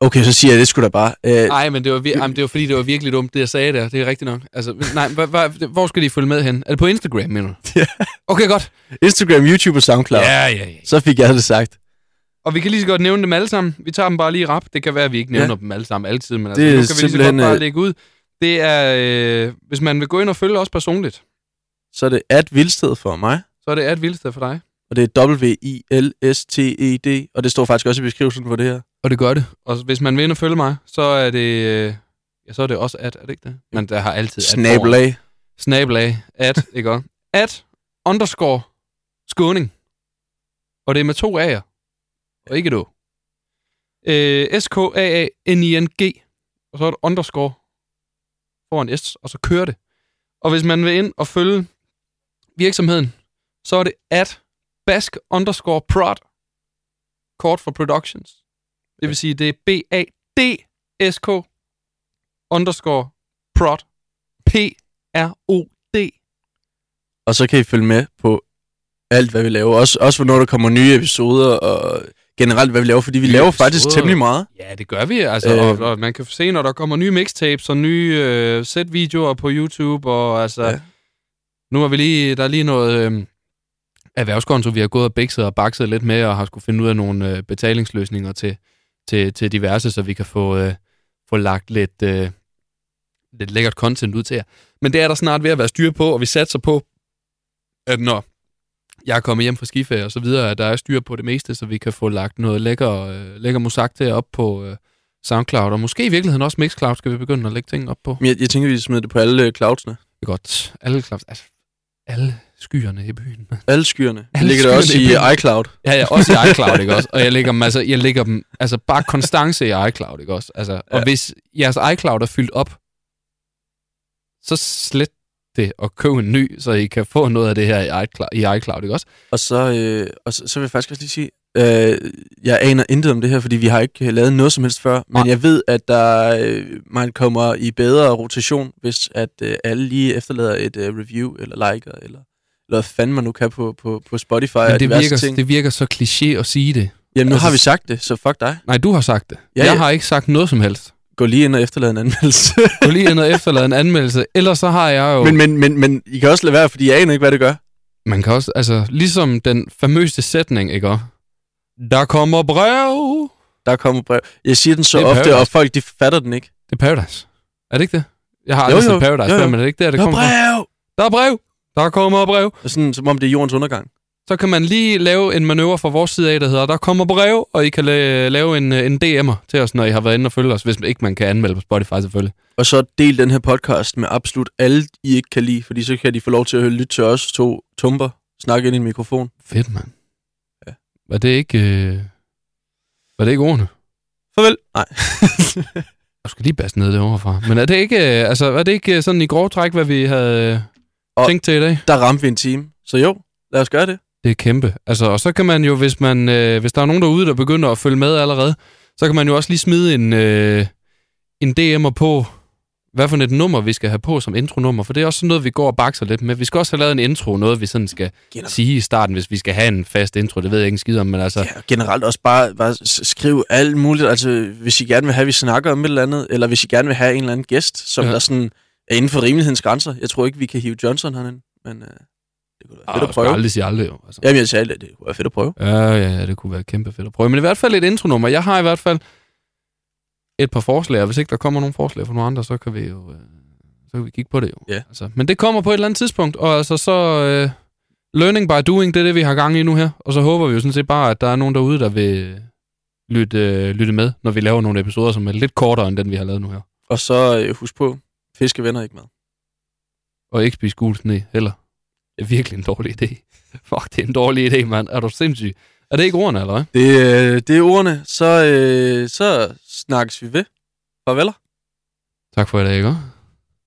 okay, så siger jeg det sgu da bare. Øh, Nej, men det var, vir- Ej, men det var fordi, det var virkelig dumt, det jeg sagde der. Det er rigtigt nok. Altså, nej, hva, hva, hvor skal de følge med hen? Er det på Instagram, mener du? Okay, godt. Instagram, YouTube og SoundCloud. Ja, ja, ja. Så fik jeg det sagt. Og vi kan lige så godt nævne dem alle sammen. Vi tager dem bare lige rap. Det kan være, at vi ikke nævner Ja. dem alle sammen altid, men altså, Det nu kan vi lige så godt bare øh, lægge ud. Det er, øh, hvis man vil gå ind og følge os personligt, Så er det at Vildsted for mig, så er det at Vildsted for dig. og det er W-I-L-S-T-E-D, og det står faktisk også i beskrivelsen for det her. Og det gør det. Og hvis man vil ind og følge mig, så er det, øh, ja, så er det også at, er det ikke det? Men der har altid at. Snabelag. Snabelag, at, ikke også? At, underscore, skåning. Og det er med to A'er, og ikke et Å. Øh, S-K-A-A-N-I-N-G, og så er det underscore foran S, og så kører det. Og hvis man vil ind og følge virksomheden, så er det at bask underscore prod, kort for productions. Det vil sige, det er B-A-D-S-K underscore prod, P-R-O-D. Og så kan I følge med på alt, hvad vi laver. Også, også hvornår der kommer nye episoder, og generelt, hvad vi laver, fordi vi Nye laver faktisk episoder. temmelig meget. Ja, det gør vi. Altså, Øh. og, og man kan se, når der kommer nye mixtapes og nye øh, set-videoer på YouTube, og altså... Ja. Nu har vi lige... Der er lige noget øh, erhvervskonto, vi har gået og bikset og bakset lidt med, og har skulle finde ud af nogle øh, betalingsløsninger til, til, til diverse, så vi kan få, øh, få lagt lidt, øh, lidt lækkert content ud til jer. Men det er der snart ved at være styr på, og vi satser på, at når jeg er kommet hjem fra skiferie og så videre, at der er styr på det meste, så vi kan få lagt noget lækker, øh, lækker musak til op på øh, SoundCloud, og måske i virkeligheden også Mixcloud skal vi begynde at lægge ting op på. Men jeg, jeg tænker, vi smider det på alle øh, cloudsene. Det er godt. Alle, clouds, altså, alle skyerne i byen. Alle skyerne. Det Alle ligger der også i i byen. iCloud. Ja, ja, også i iCloud, ikke også? Og jeg lægger dem, altså, jeg lægger dem, altså bare konstance i iCloud, ikke også? Altså, og Ja. hvis jeres iCloud er fyldt op, så slet det og køb en ny, så I kan få noget af det her i iCloud, i iCloud ikke også? Og så, øh, og så, så vil jeg faktisk også lige sige, øh, jeg aner intet om det her, fordi vi har ikke lavet noget som helst før, men Nej. jeg ved, at der øh, man kommer i bedre rotation, hvis at øh, alle lige efterlader et øh, review, eller liker, eller, eller hvad fanden man nu kan på, på, på Spotify Men det virker, ting. det virker så kliché at sige det. Jamen nu altså- har vi sagt det, så fuck dig. Nej, du har sagt det. Ja, jeg ja. har ikke sagt noget som helst. Gå lige ind og efterlade en anmeldelse. Du lige ind og efterlade en anmeldelse. Ellers så har jeg jo... men, men, men, men I kan også lade være, fordi jeg aner ikke, hvad det gør. Man kan også, altså, ligesom den famøse sætning, ikke også? Der kommer brev. Der kommer brev. Jeg siger den så Det er ofte, Paradise. og folk de fatter den ikke. Det er Paradise. Er det ikke det? Jeg har aldrig set Paradise Jo, jo. før, men er det ikke der, det Der er kommer brev! Der er brev. Der kommer brev. Og sådan, som om det er jordens undergang. Så kan man lige lave en manøvre fra vores side af, der hedder, der kommer brev, og I kan la- lave en, øh, en DM'er til os, når I har været inde og følge os, hvis ikke man kan anmelde på Spotify selvfølgelig. Og så del den her podcast med absolut alle, I ikke kan lide, fordi så kan de få lov til at lytte til os to tumper, Snakke ind i en mikrofon. Fedt, mand. Ja. Var det ikke... Øh... Var det ikke ordene? Farvel. Nej. Jeg skal lige basse ned det overfra. Men er det ikke, øh, altså, var det ikke øh, sådan i grov træk, hvad vi havde øh, Og- tænkt til i dag? Der ramte vi en time. Så jo, lad os gøre det. Det er kæmpe. Altså, og så kan man jo, hvis, man, øh, hvis der er nogen derude, der begynder at følge med allerede, så kan man jo også lige smide en, øh, en DM'er på, hvad for et nummer vi skal have på som intronummer, for det er også sådan noget, vi går og bakser lidt med. Vi skal også have lavet en intro, noget vi sådan skal Gener- sige i starten, hvis vi skal have en fast intro. Det ved jeg ikke skid om, men altså... Ja, generelt også bare, bare s- skriv alt muligt. Altså, hvis I gerne vil have, at vi snakker om et eller andet, eller hvis I gerne vil have en eller anden gæst, som Ja. der sådan er inden for rimelighedens grænser. Jeg tror ikke, vi kan hive Johnson herinde, men øh, det kunne være fedt Ah, at prøve. aldrig sige aldrig, jo. Altså. Jamen, jeg sagde, at det kunne være fedt at prøve. Ja, ja, ja, det kunne være kæmpe fedt at prøve. Men i hvert fald et intronummer. Jeg har i hvert fald et par forslag, og hvis ikke der kommer nogen forslag fra nogen andre, så kan vi jo øh, så kan vi kigge på det jo. Ja. Altså, men det kommer på et eller andet tidspunkt, og altså så øh, learning by doing, det er det, vi har gang i nu her. Og så håber vi jo sådan set bare, at der er nogen derude, der vil lytte, øh, lytte med, når vi laver nogle episoder, som er lidt kortere end den, vi har lavet nu her. Og så øh, husk på, fiskevenner ikke med. Og ikke spise gul sne heller. Er virkelig en dårlig idé. Fuck, det er en dårlig idé, mand. Er du sindssyg? Er det ikke ordene, eller hvad? Det, øh, det er ordene. Så, øh, så snakkes vi ved. Farveler. Tak for i dag, ikke?